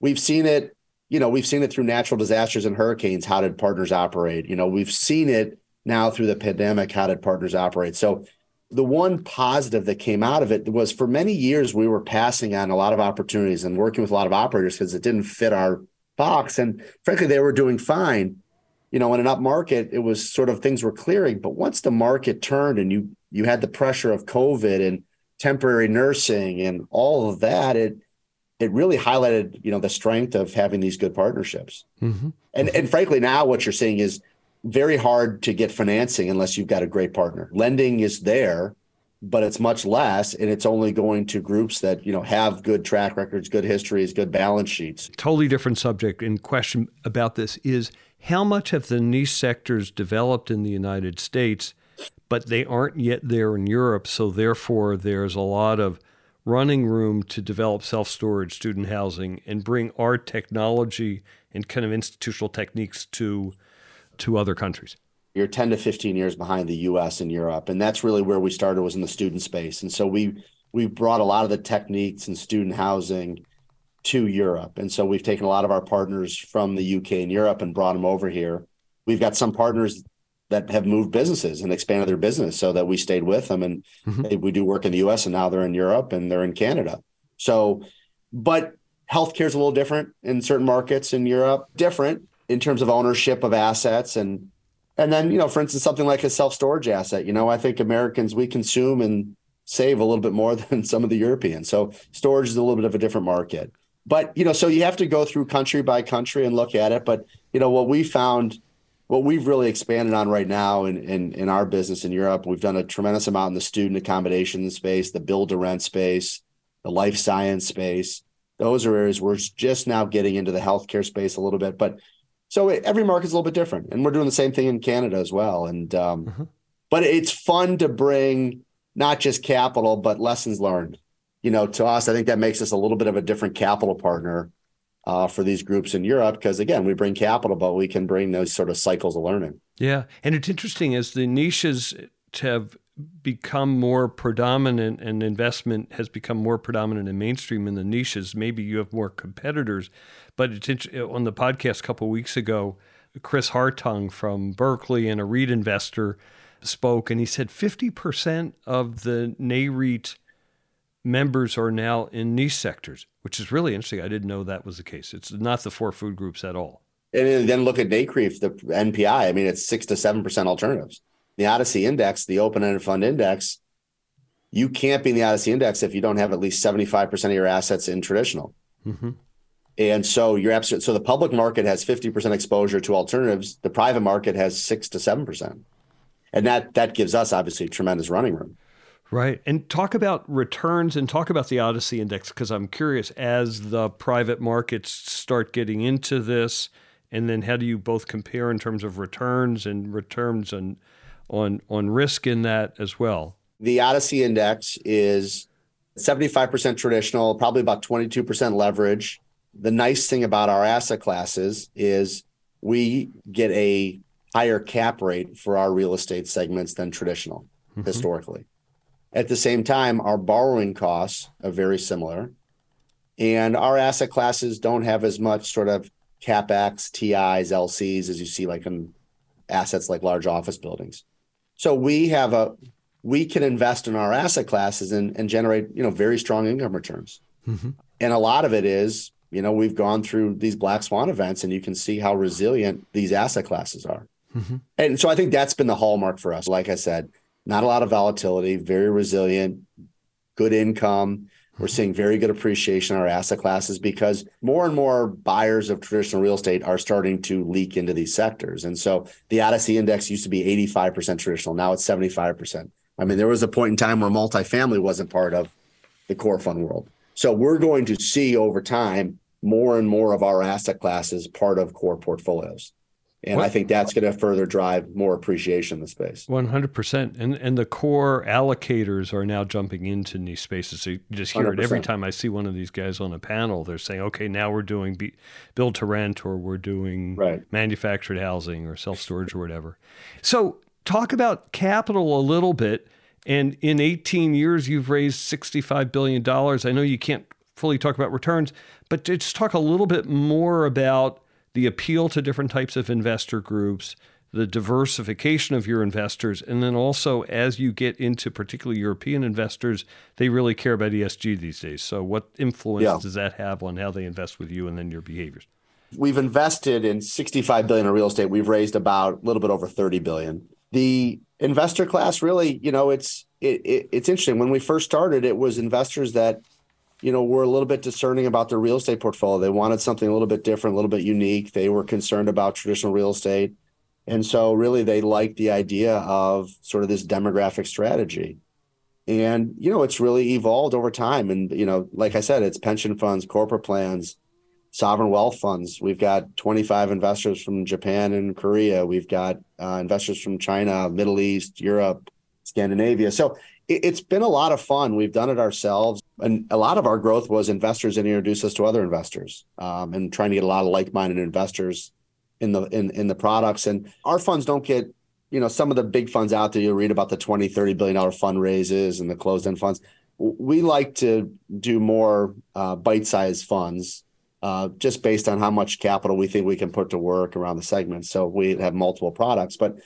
we've seen it, you know, we've seen it through natural disasters and hurricanes. How did partners operate? You know, we've seen it now through the pandemic. How did partners operate? So the one positive that came out of it was for many years we were passing on a lot of opportunities and working with a lot of operators because it didn't fit our box. And frankly, they were doing fine you know, in an up market, it was sort of things were clearing. But once the market turned and you you had the pressure of COVID and temporary nursing and all of that, it it really highlighted, you know, the strength of having these good partnerships. Mm-hmm. And and frankly, now what you're seeing is very hard to get financing unless you've got a great partner. Lending is there, but it's much less, and it's only going to groups that you know have good track records, good histories, good balance sheets. Totally different subject. And question about this is how much have the niche sectors developed in the United States, but they aren't yet there in Europe? So, therefore, there's a lot of running room to develop self storage student housing and bring our technology and kind of institutional techniques to, to other countries. You're 10 to 15 years behind the US and Europe. And that's really where we started was in the student space. And so we we brought a lot of the techniques and student housing to Europe. And so we've taken a lot of our partners from the UK and Europe and brought them over here. We've got some partners that have moved businesses and expanded their business so that we stayed with them. And mm-hmm. we do work in the US and now they're in Europe and they're in Canada. So, but healthcare is a little different in certain markets in Europe, different in terms of ownership of assets and and then, you know, for instance, something like a self-storage asset, you know, I think Americans we consume and save a little bit more than some of the Europeans. So storage is a little bit of a different market but you know, so you have to go through country by country and look at it. But you know, what we found, what we've really expanded on right now in in, in our business in Europe, we've done a tremendous amount in the student accommodation space, the build to rent space, the life science space. Those are areas we're just now getting into the healthcare space a little bit, but so every market's a little bit different, and we're doing the same thing in Canada as well. And um, mm-hmm. but it's fun to bring not just capital, but lessons learned you know, to us, I think that makes us a little bit of a different capital partner uh, for these groups in Europe because again, we bring capital, but we can bring those sort of cycles of learning. Yeah, and it's interesting as the niches have become more predominant and investment has become more predominant in mainstream in the niches. Maybe you have more competitors, but on the podcast a couple weeks ago. Chris Hartung from Berkeley and a REIT investor spoke, and he said 50% of the NAREIT members are now in niche sectors, which is really interesting. I didn't know that was the case. It's not the four food groups at all. And then look at NCREIF, the NPI. I mean, it's six to seven percent alternatives. The ODCE Index, the open-ended fund index, you can't be in the ODCE Index if you don't have at least seventy-five percent of your assets in traditional. Mm-hmm. And so you're absolutely so the public market has 50% exposure to alternatives. The private market has six to seven percent. And that that gives us obviously tremendous running room. Right. And talk about returns and talk about the ODCE Index because I'm curious as the private markets start getting into this, and then how do you both compare in terms of returns and returns on on on risk in that as well? The ODCE Index is 75% traditional, probably about 22% leverage. The nice thing about our asset classes is we get a higher cap rate for our real estate segments than traditional mm-hmm. historically. At the same time, our borrowing costs are very similar. And our asset classes don't have as much sort of capex, TIs, LCs as you see like in assets like large office buildings. So we have a we can invest in our asset classes and, and generate, you know, very strong income returns. Mm-hmm. And a lot of it is, you know, we've gone through these black swan events and you can see how resilient these asset classes are. Mm-hmm. And so I think that's been the hallmark for us. Like I said, not a lot of volatility, very resilient, good income. We're seeing very good appreciation in our asset classes because more and more buyers of traditional real estate are starting to leak into these sectors. And so the ODCE index used to be 85% traditional. Now it's 75%. I mean, there was a point in time where multifamily wasn't part of the core fund world. So we're going to see over time more and more of our asset classes part of core portfolios. And what? I think that's going to further drive more appreciation in the space. 100%. And and the core allocators are now jumping into these spaces. So you just hear 100%. it every time I see one of these guys on a panel. They're saying, okay, now we're doing be- build to rent or we're doing right. manufactured housing or self storage or whatever. So talk about capital a little bit. And in 18 years, you've raised $65 billion. I know you can't fully talk about returns, but just talk a little bit more about the appeal to different types of investor groups, the diversification of your investors, and then also as you get into particularly European investors, they really care about ESG these days. So, what influence yeah. does that have on how they invest with you and then your behaviors? We've invested in 65 billion in real estate. We've raised about a little bit over 30 billion. The investor class really, you know, it's it, it, it's interesting. When we first started, it was investors that you know, were a little bit discerning about their real estate portfolio. They wanted something a little bit different, a little bit unique. They were concerned about traditional real estate. And so, really, they liked the idea of sort of this demographic strategy. And, you know, it's really evolved over time. And, you know, like I said, it's pension funds, corporate plans, sovereign wealth funds. We've got 25 investors from Japan and Korea. We've got uh, investors from China, Middle East, Europe, Scandinavia. So it's been a lot of fun. We've done it ourselves. And a lot of our growth was investors and introduce us to other investors um, and trying to get a lot of like-minded investors in the in, in the products. And our funds don't get, you know, some of the big funds out there, you'll read about the 20, 30 billion dollar fundraises and the closed-end funds. We like to do more uh, bite-sized funds uh, just based on how much capital we think we can put to work around the segment. So we have multiple products. But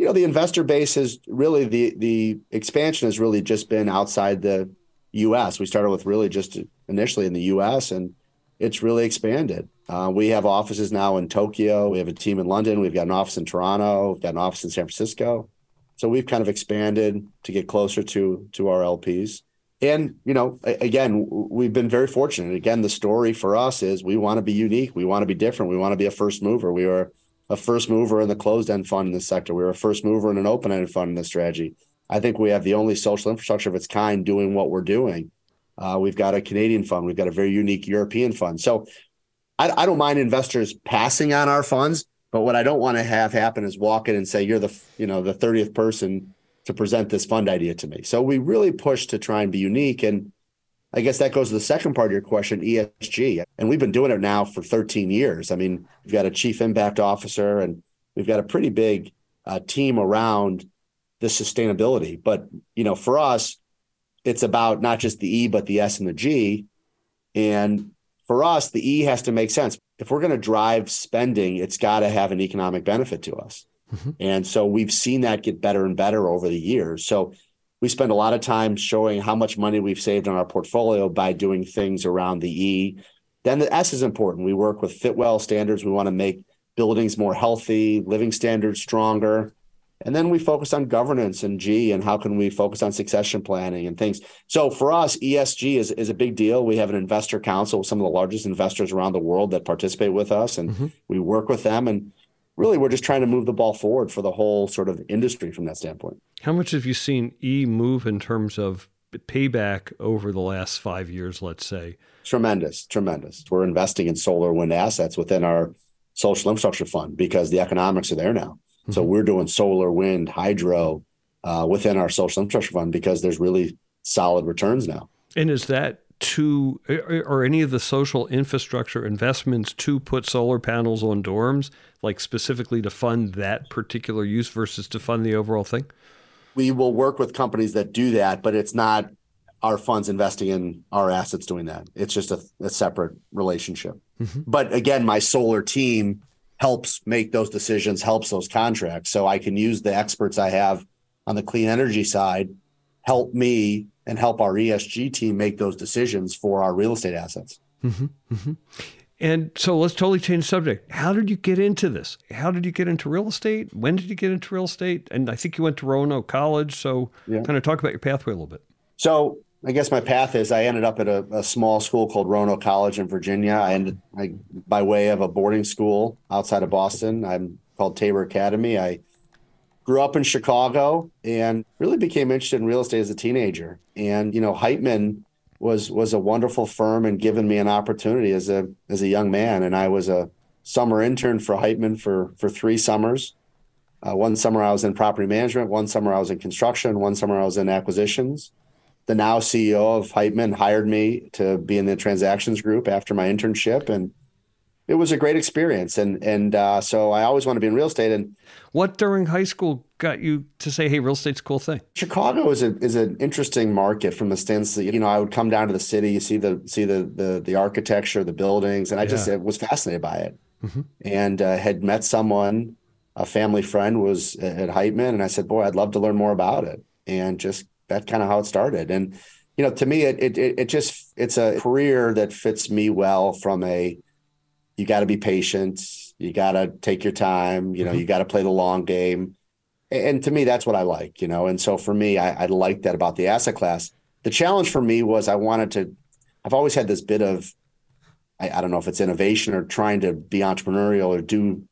you know the investor base is really the the expansion has really just been outside the U.S. We started with really just initially in the U.S. and it's really expanded. Uh, we have offices now in Tokyo. We have a team in London. We've got an office in Toronto. We've got an office in San Francisco. So we've kind of expanded to get closer to to our LPs. And you know, again, we've been very fortunate. Again, the story for us is we want to be unique. We want to be different. We want to be a first mover. We are a first mover in the closed end fund in the sector. We were a first mover in an open ended fund in this strategy. I think we have the only social infrastructure of its kind doing what we're doing. Uh, we've got a Canadian fund. We've got a very unique European fund. So I, I don't mind investors passing on our funds, but what I don't want to have happen is walk in and say you're the you know the 30th person to present this fund idea to me. So we really push to try and be unique and I guess that goes to the second part of your question, ESG. And we've been doing it now for 13 years. I mean, we've got a chief impact officer and we've got a pretty big uh, team around the sustainability. But, you know, for us, it's about not just the E, but the S and the G. And for us, the E has to make sense. If we're going to drive spending, it's got to have an economic benefit to us. Mm-hmm. And so we've seen that get better and better over the years. So we spend a lot of time showing how much money we've saved on our portfolio by doing things around the E. Then the S is important. We work with Fitwel standards. We want to make buildings more healthy, living standards stronger. And then we focus on governance and G and how can we focus on succession planning and things. So for us, ESG is, is a big deal. We have an investor council with some of the largest investors around the world that participate with us and mm-hmm. we work with them. And really, we're just trying to move the ball forward for the whole sort of industry from that standpoint. How much have you seen E move in terms of payback over the last five years, let's say? Tremendous, tremendous. We're investing in solar wind assets within our social infrastructure fund because the economics are there now. Mm-hmm. So we're doing solar, wind, hydro uh, within our social infrastructure fund because there's really solid returns now. And is that to or any of the social infrastructure investments to put solar panels on dorms, like specifically to fund that particular use versus to fund the overall thing? We will work with companies that do that, but it's not our funds investing in our assets doing that. It's just a, a separate relationship. Mm-hmm. But again, my solar team helps make those decisions, helps those contracts. So I can use the experts I have on the clean energy side, help me and help our ESG team make those decisions for our real estate assets. Mm-hmm. Mm-hmm. And so let's totally change subject. How did you get into this? How did you get into real estate? When did you get into real estate? And I think you went to Roanoke College. So yeah. kind of talk about your pathway a little bit. So I guess my path is I ended up at a, a, small school called Roanoke College in Virginia. I ended I, by way of a boarding school outside of Boston. I'm called Tabor Academy. I grew up in Chicago and really became interested in real estate as a teenager. And you know, Heitman was was a wonderful firm and given me an opportunity as a as a young man. And I was a summer intern for Heitman for for three summers. Uh, one summer I was in property management. One summer I was in construction. One summer I was in acquisitions the now CEO of Heitman hired me to be in the transactions group after my internship, and it was a great experience. And and uh, so I always want to be in real estate. And what during high school got you to say, "Hey, real estate's a cool thing"? Chicago is a is an interesting market from the stance that you know I would come down to the city, you see the see the the the architecture, the buildings, and I yeah. just was fascinated by it. Mm-hmm. And uh, had met someone, a family friend was at Heitman, and I said, "Boy, I'd love to learn more about it." And just that's kind of how it started. And you know, to me, it it it just it's a career that fits me well. From a you got to be patient, you got to take your time, you know, mm-hmm. you got to play the long game. And to me, that's what I like, you know. And so for me, I, I like that about the asset class. The challenge for me was I wanted to. I've always had this bit of I, I, don't know if it's innovation or trying to be entrepreneurial or do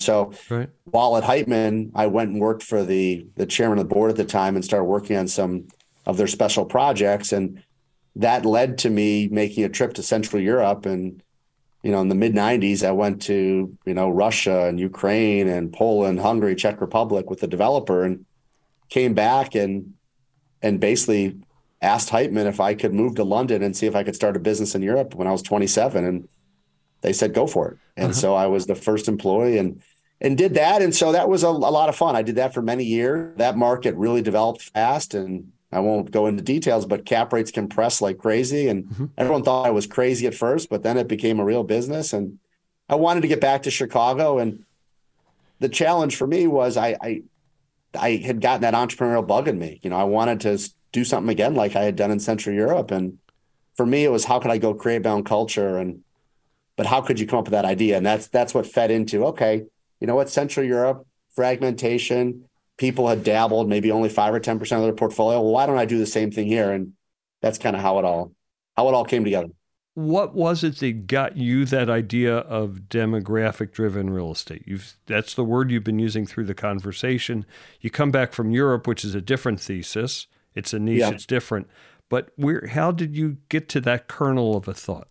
so right. while at Heitman, I went and worked for the the chairman of the board at the time and started working on some of their special projects. And that led to me making a trip to Central Europe. And, you know, in the mid 90s, I went to, you know, Russia and Ukraine and Poland, Hungary, Czech Republic with the developer and came back and and basically asked Heitman if I could move to London and see if I could start a business in Europe when I was 27. And they said go for it. And uh-huh. so I was the first employee and and did that. And so that was a, a, lot of fun. I did that for many years. That market really developed fast and I won't go into details, but cap rates compressed like crazy. And mm-hmm. everyone thought I was crazy at first, but then it became a real business. And I wanted to get back to Chicago. And the challenge for me was I, I, I had gotten that entrepreneurial bug in me. You know, I wanted to do something again like I had done in Central Europe. And for me, it was how could I go create my own culture and but how could you come up with that idea? And that's that's what fed into okay, you know what, Central Europe fragmentation. People had dabbled, maybe only five or ten percent of their portfolio. Well, why don't I do the same thing here? And that's kind of how it all how it all came together. What was it that got you that idea of demographic driven real estate? You've that's the word you've been using through the conversation. You come back from Europe, which is a different thesis. It's a niche, yeah. it's different. But where how did you get to that kernel of a thought?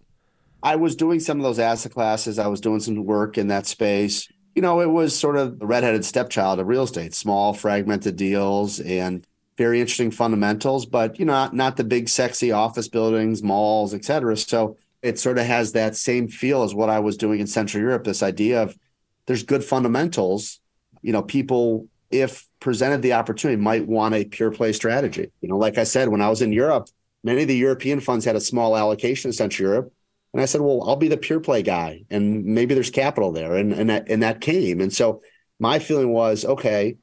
I was doing some of those asset classes. I was doing some work in that space. You know, it was sort of the redheaded stepchild of real estate, small, fragmented deals and very interesting fundamentals, but you know, not, not the big sexy office buildings, malls, et cetera. So it sort of has that same feel as what I was doing in Central Europe, this idea of there's good fundamentals. You know, people, if presented the opportunity, might want a pure play strategy. You know, like I said, when I was in Europe, many of the European funds had a small allocation in Central Europe and I said, well, I'll be the pure play guy, and maybe there's capital there, and and that and that came. And so my feeling was, okay,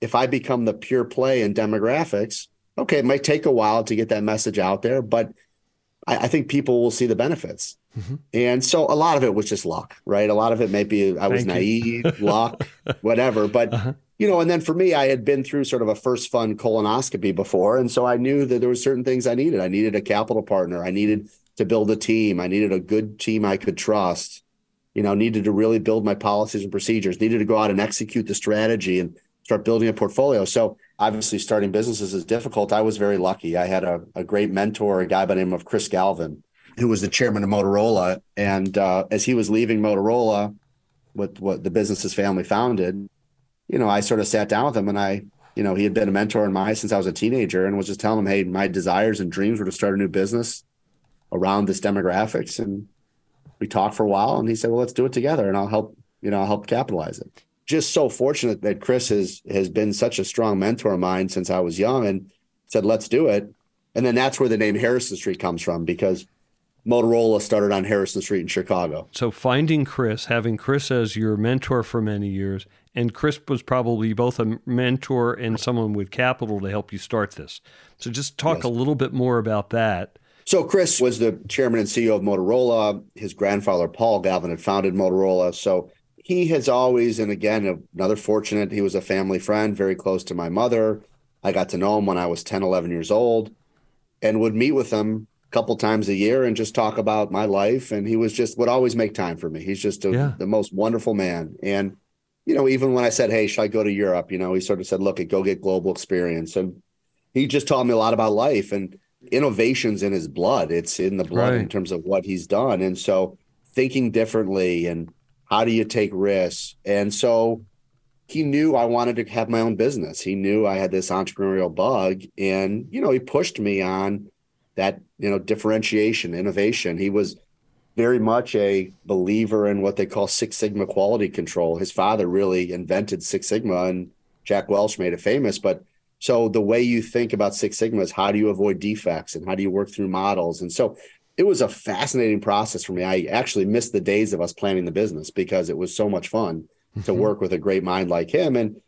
if I become the pure play in demographics, okay, it might take a while to get that message out there, but I, I think people will see the benefits. Mm-hmm. And so a lot of it was just luck, right? A lot of it may be I was naive, luck, whatever. But uh-huh. you know, and then for me, I had been through sort of a first fund colonoscopy before. And so I knew that there were certain things I needed. I needed a capital partner. I needed to build a team. I needed a good team I could trust. You know, needed to really build my policies and procedures, needed to go out and execute the strategy and start building a portfolio. So obviously starting businesses is difficult. I was very lucky. I had a, a great mentor, a guy by the name of Chris Galvin, who was the chairman of Motorola. And uh, as he was leaving Motorola, with what the business his family founded, you know, I sort of sat down with him and I, you know, he had been a mentor in my since I was a teenager and was just telling him, hey, my desires and dreams were to start a new business around this demographics. And we talked for a while and he said, well, let's do it together and I'll help, you know, I'll help capitalize it. Just so fortunate that Chris has has been such a strong mentor of mine since I was young and said, let's do it. And then that's where the name Harrison Street comes from because Motorola started on Harrison Street in Chicago. So finding Chris, having Chris as your mentor for many years, and Chris was probably both a mentor and someone with capital to help you start this. So just talk yes. a little bit more about that. So Chris was the chairman and CEO of Motorola. His grandfather Paul Galvin had founded Motorola. So he has always, and again, another fortunate, he was a family friend, very close to my mother. I got to know him when I was 10, 11 years old and would meet with him a couple times a year and just talk about my life. And he was just would always make time for me. He's just a, yeah. the most wonderful man. And you know, even when I said, "Hey, should I go to Europe?" You know, he sort of said, "Look, go get global experience." And he just taught me a lot about life and innovations in his blood. It's in the blood right. in terms of what he's done. And so, thinking differently and how do you take risks? And so, he knew I wanted to have my own business. He knew I had this entrepreneurial bug, and you know, he pushed me on that you know differentiation innovation he was very much a believer in what they call six sigma quality control his father really invented six sigma and jack welch made it famous but so the way you think about six sigma is how do you avoid defects and how do you work through models? And so it was a fascinating process for me. I actually missed the days of us planning the business because it was so much fun to mm-hmm. work with a great mind like him and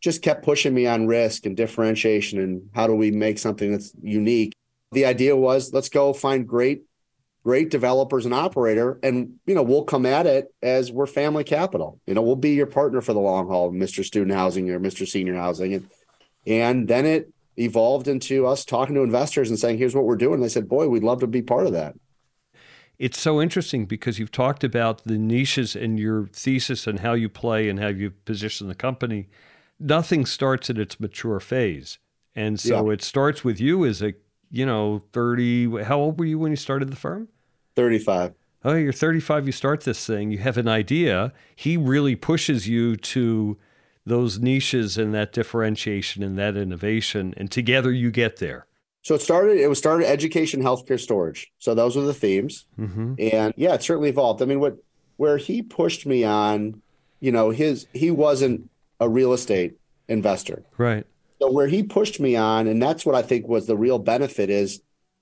just kept pushing me on risk and differentiation and how do we make something that's unique. The idea was let's go find great great developers and operator and you know we'll come at it as we're family capital. You know we'll be your partner for the long haul mr student housing or mr senior housing. And and then it evolved into us talking to investors and saying here's what we're doing and they said boy we'd love to be part of that it's so interesting because you've talked about the niches in your thesis and how you play and how you position the company nothing starts at its mature phase and so yeah. it starts with you as a you know, 30. How old were you when you started the firm? 35. Oh, you're 35. You start this thing. You have an idea. He really pushes you to those niches and that differentiation and that innovation. And together you get there. So it started, it was started education, healthcare, storage. So those were the themes. Mm-hmm. And yeah, it certainly evolved. I mean, what, where he pushed me on, you know, his, he wasn't a real estate investor. Right. So where he pushed me on, and that's what I think was the real benefit is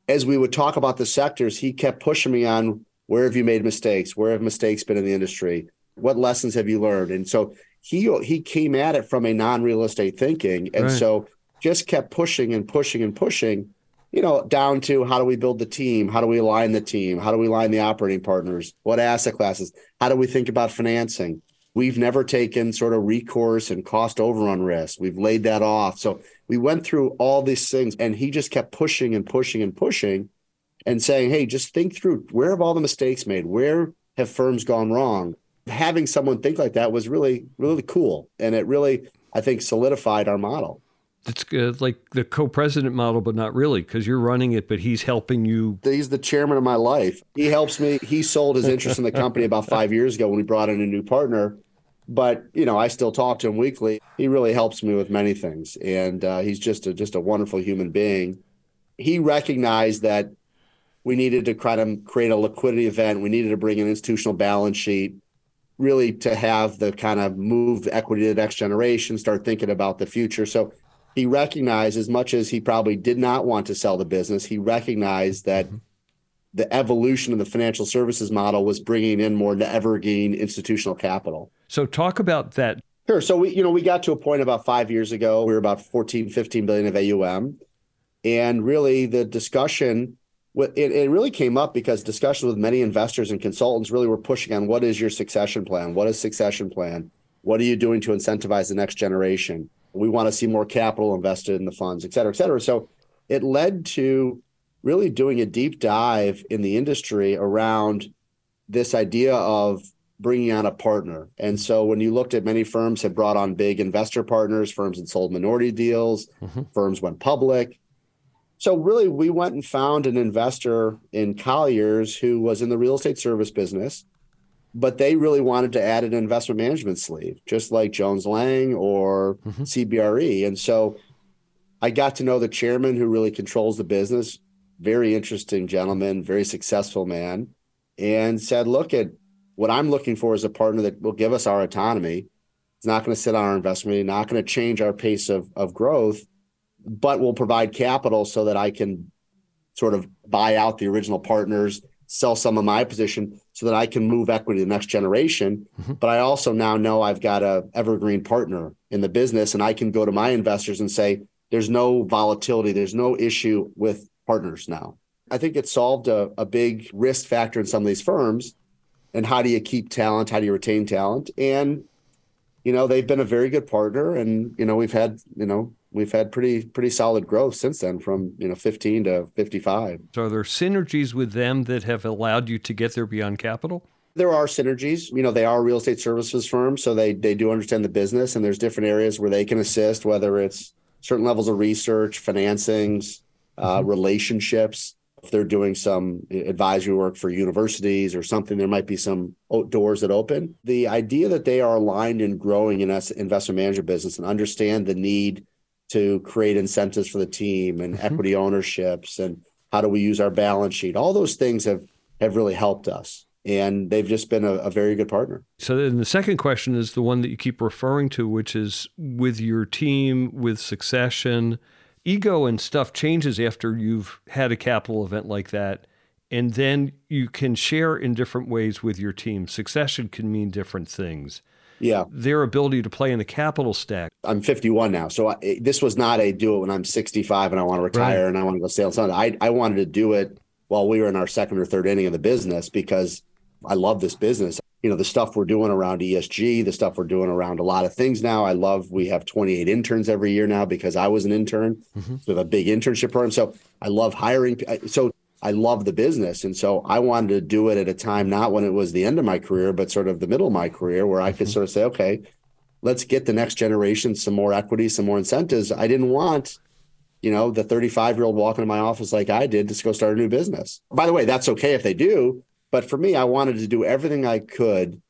as we would talk about the sectors, he kept pushing me on where have you made mistakes? Where have mistakes been in the industry? What lessons have you learned? And so he he came at it from a non-real estate thinking. And right. so just kept pushing and pushing and pushing, you know, down to how do we build the team? How do we align the team? How do we align the operating partners? What asset classes? How do we think about financing? We've never taken sort of recourse and cost overrun risk. We've laid that off. So we went through all these things and he just kept pushing and pushing and pushing and saying, hey, just think through where have all the mistakes made? Where have firms gone wrong? Having someone think like that was really, really cool. And it really, I think, solidified our model. It's good, like the co-president model, but not really, because you're running it, but he's helping you. He's the chairman of my life. He helps me. He sold his interest in the company about five years ago when we brought in a new partner, but you know, I still talk to him weekly. He really helps me with many things, and uh, he's just a just a wonderful human being. He recognized that we needed to try to create a liquidity event. We needed to bring an institutional balance sheet, really to have the kind of move equity to the next generation, start thinking about the future. So he recognized, as much as he probably did not want to sell the business, he recognized that. Mm-hmm the evolution of the financial services model was bringing in more to evergreen institutional capital. So talk about that. Sure. So we, you know, we got to a point about five years ago, we were about 14, 15 billion of AUM. And really the discussion, it, it really came up because discussions with many investors and consultants really were pushing on what is your succession plan? What is succession plan? What are you doing to incentivize the next generation? We want to see more capital invested in the funds, et cetera, et cetera. So it led to really doing a deep dive in the industry around this idea of bringing on a partner. And so when you looked at many firms had brought on big investor partners, firms had sold minority deals, mm-hmm. firms went public. So really we went and found an investor in Colliers who was in the real estate service business, but they really wanted to add an investment management sleeve, just like Jones Lang or mm-hmm. CBRE. And so I got to know the chairman who really controls the business, very interesting gentleman, very successful man, and said, look at what I'm looking for is a partner that will give us our autonomy. It's not going to sit on our investment, not going to change our pace of, of growth, but will provide capital so that I can sort of buy out the original partners, sell some of my position so that I can move equity to the next generation. Mm-hmm. But I also now know I've got a evergreen partner in the business and I can go to my investors and say, there's no volatility, there's no issue with partners now. I think it solved a, a big risk factor in some of these firms and how do you keep talent? How do you retain talent? And you know, they've been a very good partner, and you know, we've had you know we've had pretty pretty solid growth since then, from you know 15 to 55. So, are there synergies with them that have allowed you to get there beyond capital? There are synergies. You know, they are a real estate services firms so they they do understand the business, and there's different areas where they can assist, whether it's certain levels of research, financings, uh, mm-hmm. relationships if they're doing some advisory work for universities or something, there might be some doors that open. The idea that they are aligned in growing in us investment management business and understand the need to create incentives for the team and mm-hmm. equity ownerships and how do we use our balance sheet, all those things have have really helped us. And they've just been a, a very good partner. So then the second question is the one that you keep referring to, which is with your team, with succession ego and stuff changes after you've had a capital event like that. And then you can share in different ways with your team. Succession can mean different things. Yeah. Their ability to play in the capital stack. I'm 51 now. So I, this was not a do it when I'm 65 and I want to retire right. and I want to go sail something. I, I wanted to do it while we were in our second or third inning of the business because I love this business you know the stuff we're doing around ESG, the stuff we're doing around a lot of things now. I love we have 28 interns every year now because I was an intern. Mm-hmm. We have a big internship program, so I love hiring. So I love the business, and so I wanted to do it at a time not when it was the end of my career, but sort of the middle of my career, where I could mm-hmm. sort of say, okay, let's get the next generation some more equity, some more incentives. I didn't want you know, the 35 year old walking in my office like I did to go start a new business. By the way, that's okay if they do, but for me, I wanted to do everything I could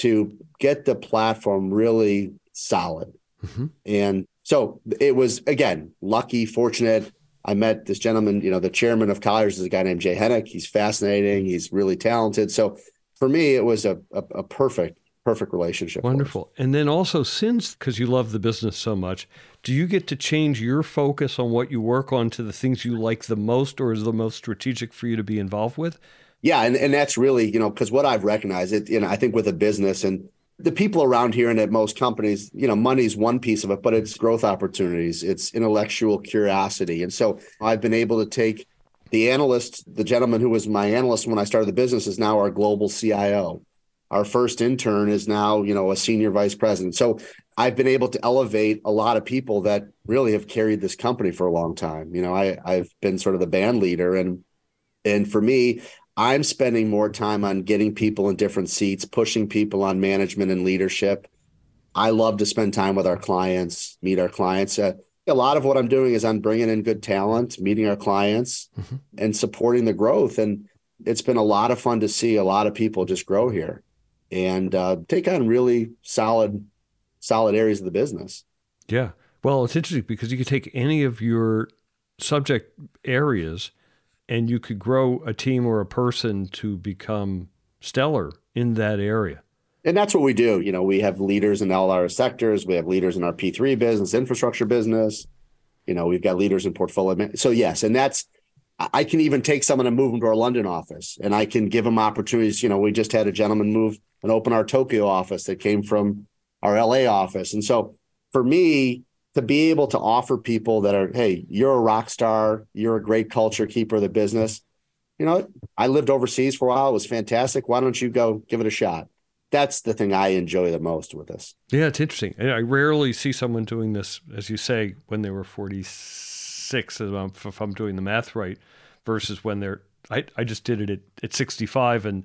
to get the platform really solid. Mm-hmm. And so it was, again, lucky, fortunate. I met this gentleman, you know, the chairman of Colliers is a guy named Jay Hennick. He's fascinating. He's really talented. So for me, it was a, a, a perfect, perfect relationship. Wonderful. And then also, since, because you love the business so much, do you get to change your focus on what you work on to the things you like the most or is the most strategic for you to be involved with? Yeah, and, and that's really, you know, because what I've recognized it, you know, I think with a business and the people around here and at most companies, you know, money's one piece of it, but it's growth opportunities, it's intellectual curiosity. And so I've been able to take the analyst, the gentleman who was my analyst when I started the business is now our global CIO. Our first intern is now, you know, a senior vice president. So I've been able to elevate a lot of people that really have carried this company for a long time. You know, I, I've been sort of the band leader and and for me, I'm spending more time on getting people in different seats, pushing people on management and leadership. I love to spend time with our clients, meet our clients. Uh, a lot of what I'm doing is I'm bringing in good talent, meeting our clients, mm-hmm. and supporting the growth. And it's been a lot of fun to see a lot of people just grow here and uh, take on really solid, solid areas of the business. Yeah. Well, it's interesting because you could take any of your subject areas and you could grow a team or a person to become stellar in that area. And that's what we do. You know, we have leaders in all our sectors. We have leaders in our P3 business, infrastructure business. You know, we've got leaders in portfolio. So yes, and that's I can even take someone and move them to our London office, and I can give them opportunities. You know, we just had a gentleman move and open our Tokyo office that came from our LA office, and so for me, to be able to offer people that are, hey, you're a rock star, you're a great culture keeper of the business. You know, I lived overseas for a while. It was fantastic. Why don't you go give it a shot? that's the thing I enjoy the most with this. Yeah, it's interesting. I rarely see someone doing this, as you say, when they were 46, if I'm doing the math right, versus when they're. I, I just did it at, at 65, and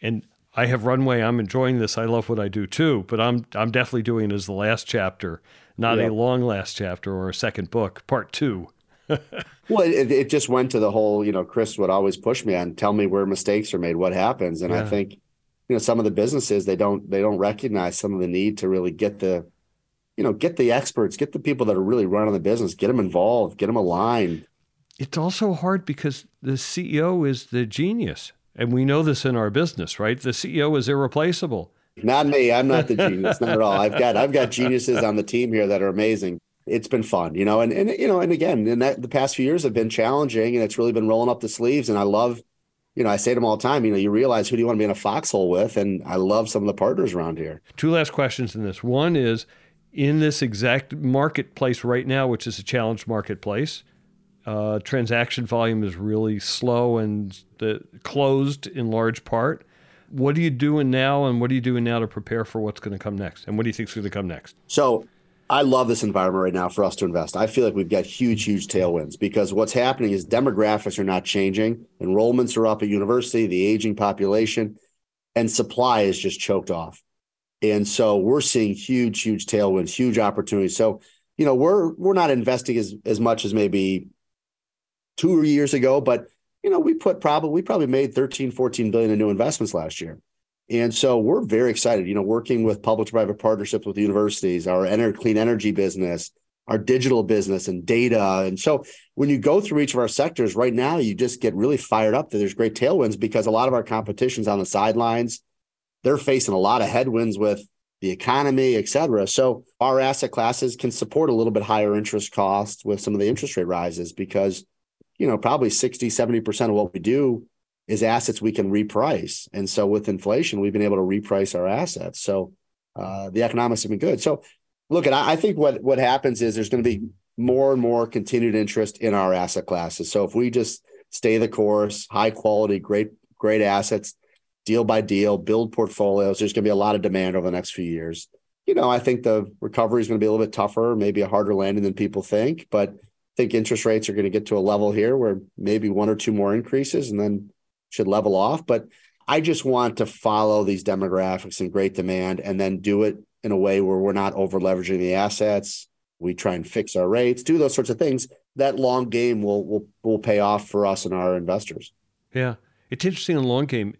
and I have runway. I'm enjoying this. I love what I do too, but I'm I'm definitely doing it as the last chapter, not yep. a long last chapter or a second book, part two. well, it, it just went to the whole, you know, Chris would always push me on, tell me where mistakes are made, what happens. And yeah. I think, you know, some of the businesses, they don't, they don't recognize some of the need to really get the, you know, get the experts, get the people that are really running the business, get them involved, get them aligned. It's also hard because the CEO is the genius. And we know this in our business, right? The CEO is irreplaceable. Not me. I'm not the genius. not at all. I've got I've got geniuses on the team here that are amazing it's been fun, you know, and and you know, and again, in that the past few years have been challenging, and it's really been rolling up the sleeves. And I love, you know, I say to them all the time, you know, you realize who do you want to be in a foxhole with, and I love some of the partners around here. Two last questions in this. One is in this exact marketplace right now, which is a challenged marketplace. Uh, transaction volume is really slow and the, closed in large part. What are you doing now, and what are you doing now to prepare for what's going to come next? And what do you think is going to come next? So I love this environment right now for us to invest. I feel like we've got huge, huge tailwinds because what's happening is demographics are not changing. Enrollments are up at university, the aging population, and supply is just choked off. And so we're seeing huge, huge tailwinds, huge opportunities. So, you know, we're we're not investing as as much as maybe two years ago, but you know, we put probably we probably made 13, 14 billion in new investments last year. And so we're very excited, you know, working with public to private partnerships with universities, our ener- clean energy business, our digital business and data. And so when you go through each of our sectors right now, you just get really fired up that there's great tailwinds because a lot of our competition's on the sidelines. They're facing a lot of headwinds with the economy, et cetera. So our asset classes can support a little bit higher interest costs with some of the interest rate rises because, you know, probably 60, 70% of what we do is assets we can reprice. And so with inflation, we've been able to reprice our assets. So uh, the economics have been good. So look, at I think what what happens is there's going to be more and more continued interest in our asset classes. So if we just stay the course, high quality, great great assets, deal by deal, build portfolios, there's going to be a lot of demand over the next few years. You know, I think the recovery is going to be a little bit tougher, maybe a harder landing than people think, but think interest rates are going to get to a level here where maybe one or two more increases and then should level off. But I just want to follow these demographics and great demand and then do it in a way where we're not over leveraging the assets. We try and fix our rates, do those sorts of things. That long game will will will pay off for us and our investors. Yeah. It's interesting in the long game.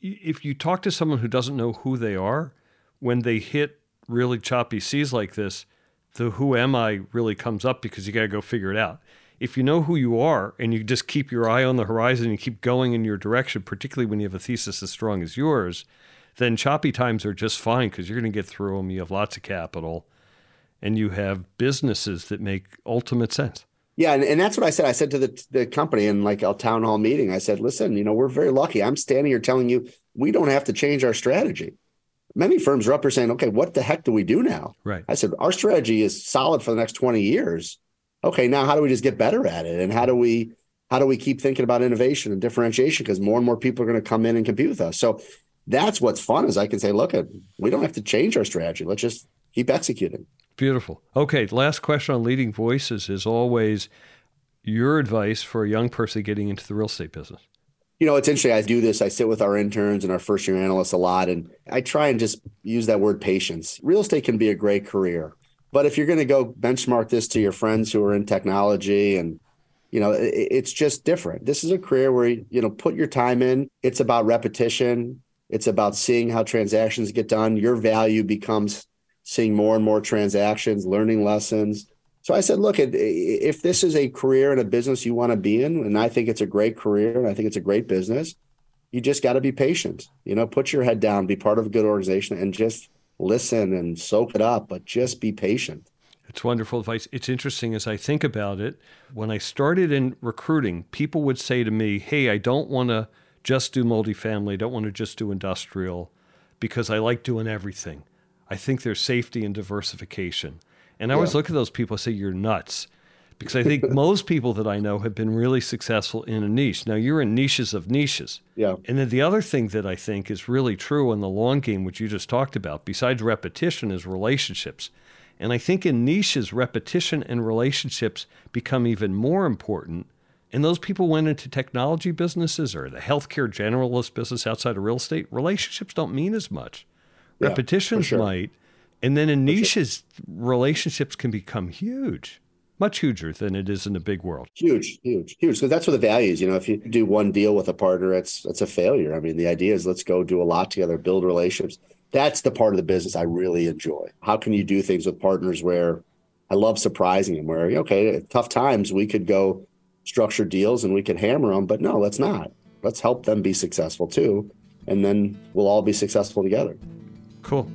If you talk to someone who doesn't know who they are, when they hit really choppy seas like this, the who am I really comes up because you got to go figure it out if you know who you are and you just keep your eye on the horizon and keep going in your direction, particularly when you have a thesis as strong as yours, then choppy times are just fine because you're going to get through them. You have lots of capital and you have businesses that make ultimate sense. Yeah, and, and that's what I said. I said to the, the company in like a town hall meeting, I said, listen, you know, we're very lucky. I'm standing here telling you we don't have to change our strategy. Many firms are up here saying, okay, what the heck do we do now? Right. I said, our strategy is solid for the next 20 years okay, now how do we just get better at it? And how do we how do we keep thinking about innovation and differentiation? Because more and more people are going to come in and compete with us. So that's what's fun is I can say, look, we don't have to change our strategy. Let's just keep executing. Beautiful. Okay, last question on leading voices is always your advice for a young person getting into the real estate business. You know, it's interesting. I do this. I sit with our interns and our first year analysts a lot, and I try and just use that word patience. Real estate can be a great career. But if you're going to go benchmark this to your friends who are in technology and you know it, it's just different this is a career where you know put your time in it's about repetition it's about seeing how transactions get done your value becomes seeing more and more transactions learning lessons so i said look if this is a career and a business you want to be in and i think it's a great career and i think it's a great business you just got to be patient you know put your head down be part of a good organization and just listen and soak it up, but just be patient. It's wonderful advice. It's interesting as I think about it. When I started in recruiting, people would say to me, Hey, I don't want to just do multifamily, I don't want to just do industrial because I like doing everything. I think there's safety and diversification. And I yeah. always look at those people and say, You're nuts because I think most people that I know have been really successful in a niche. Now you're in niches of niches. Yeah. And then the other thing that I think is really true in the long game, which you just talked about, besides repetition, is relationships. And I think in niches, repetition and relationships become even more important. And those people went into technology businesses or the healthcare generalist business outside of real estate. Relationships don't mean as much. Yeah, Repetitions sure. might. And then in niches, relationships can become huge, much huger than it is in the big world. Huge, huge, huge. Because that's what the value is. You know, if you do one deal with a partner, it's it's a failure. I mean, the idea is let's go do a lot together, build relationships. That's the part of the business I really enjoy. How can you do things with partners where I love surprising them? Where okay, at tough times we could go structure deals and we could hammer them, but no, let's not. Let's help them be successful too, and then we'll all be successful together. Cool.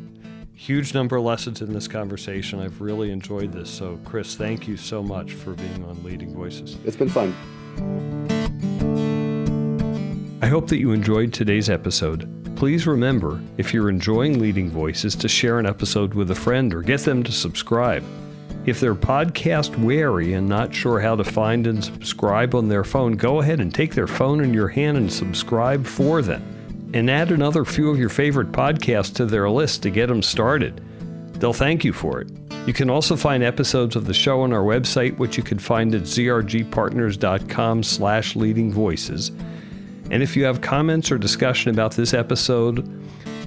Huge number of lessons in this conversation. I've really enjoyed this. So, Chris, thank you so much for being on Leading Voices. It's been fun. I hope that you enjoyed today's episode. Please remember, if you're enjoying Leading Voices, to share an episode with a friend or get them to subscribe. If they're podcast wary and not sure how to find and subscribe on their phone, go ahead and take their phone in your hand and subscribe for them. And add another few of your favorite podcasts to their list to get them started. They'll thank you for it. You can also find episodes of the show on our website, which you can find at zrgpartners.com slash leading voices. And if you have comments or discussion about this episode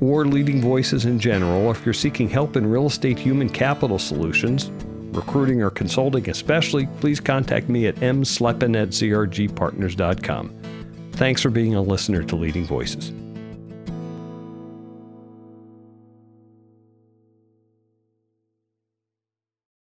or leading voices in general, or if you're seeking help in real estate human capital solutions, recruiting or consulting especially, please contact me at msleppen at zrgpartners.com. Thanks for being a listener to Leading Voices.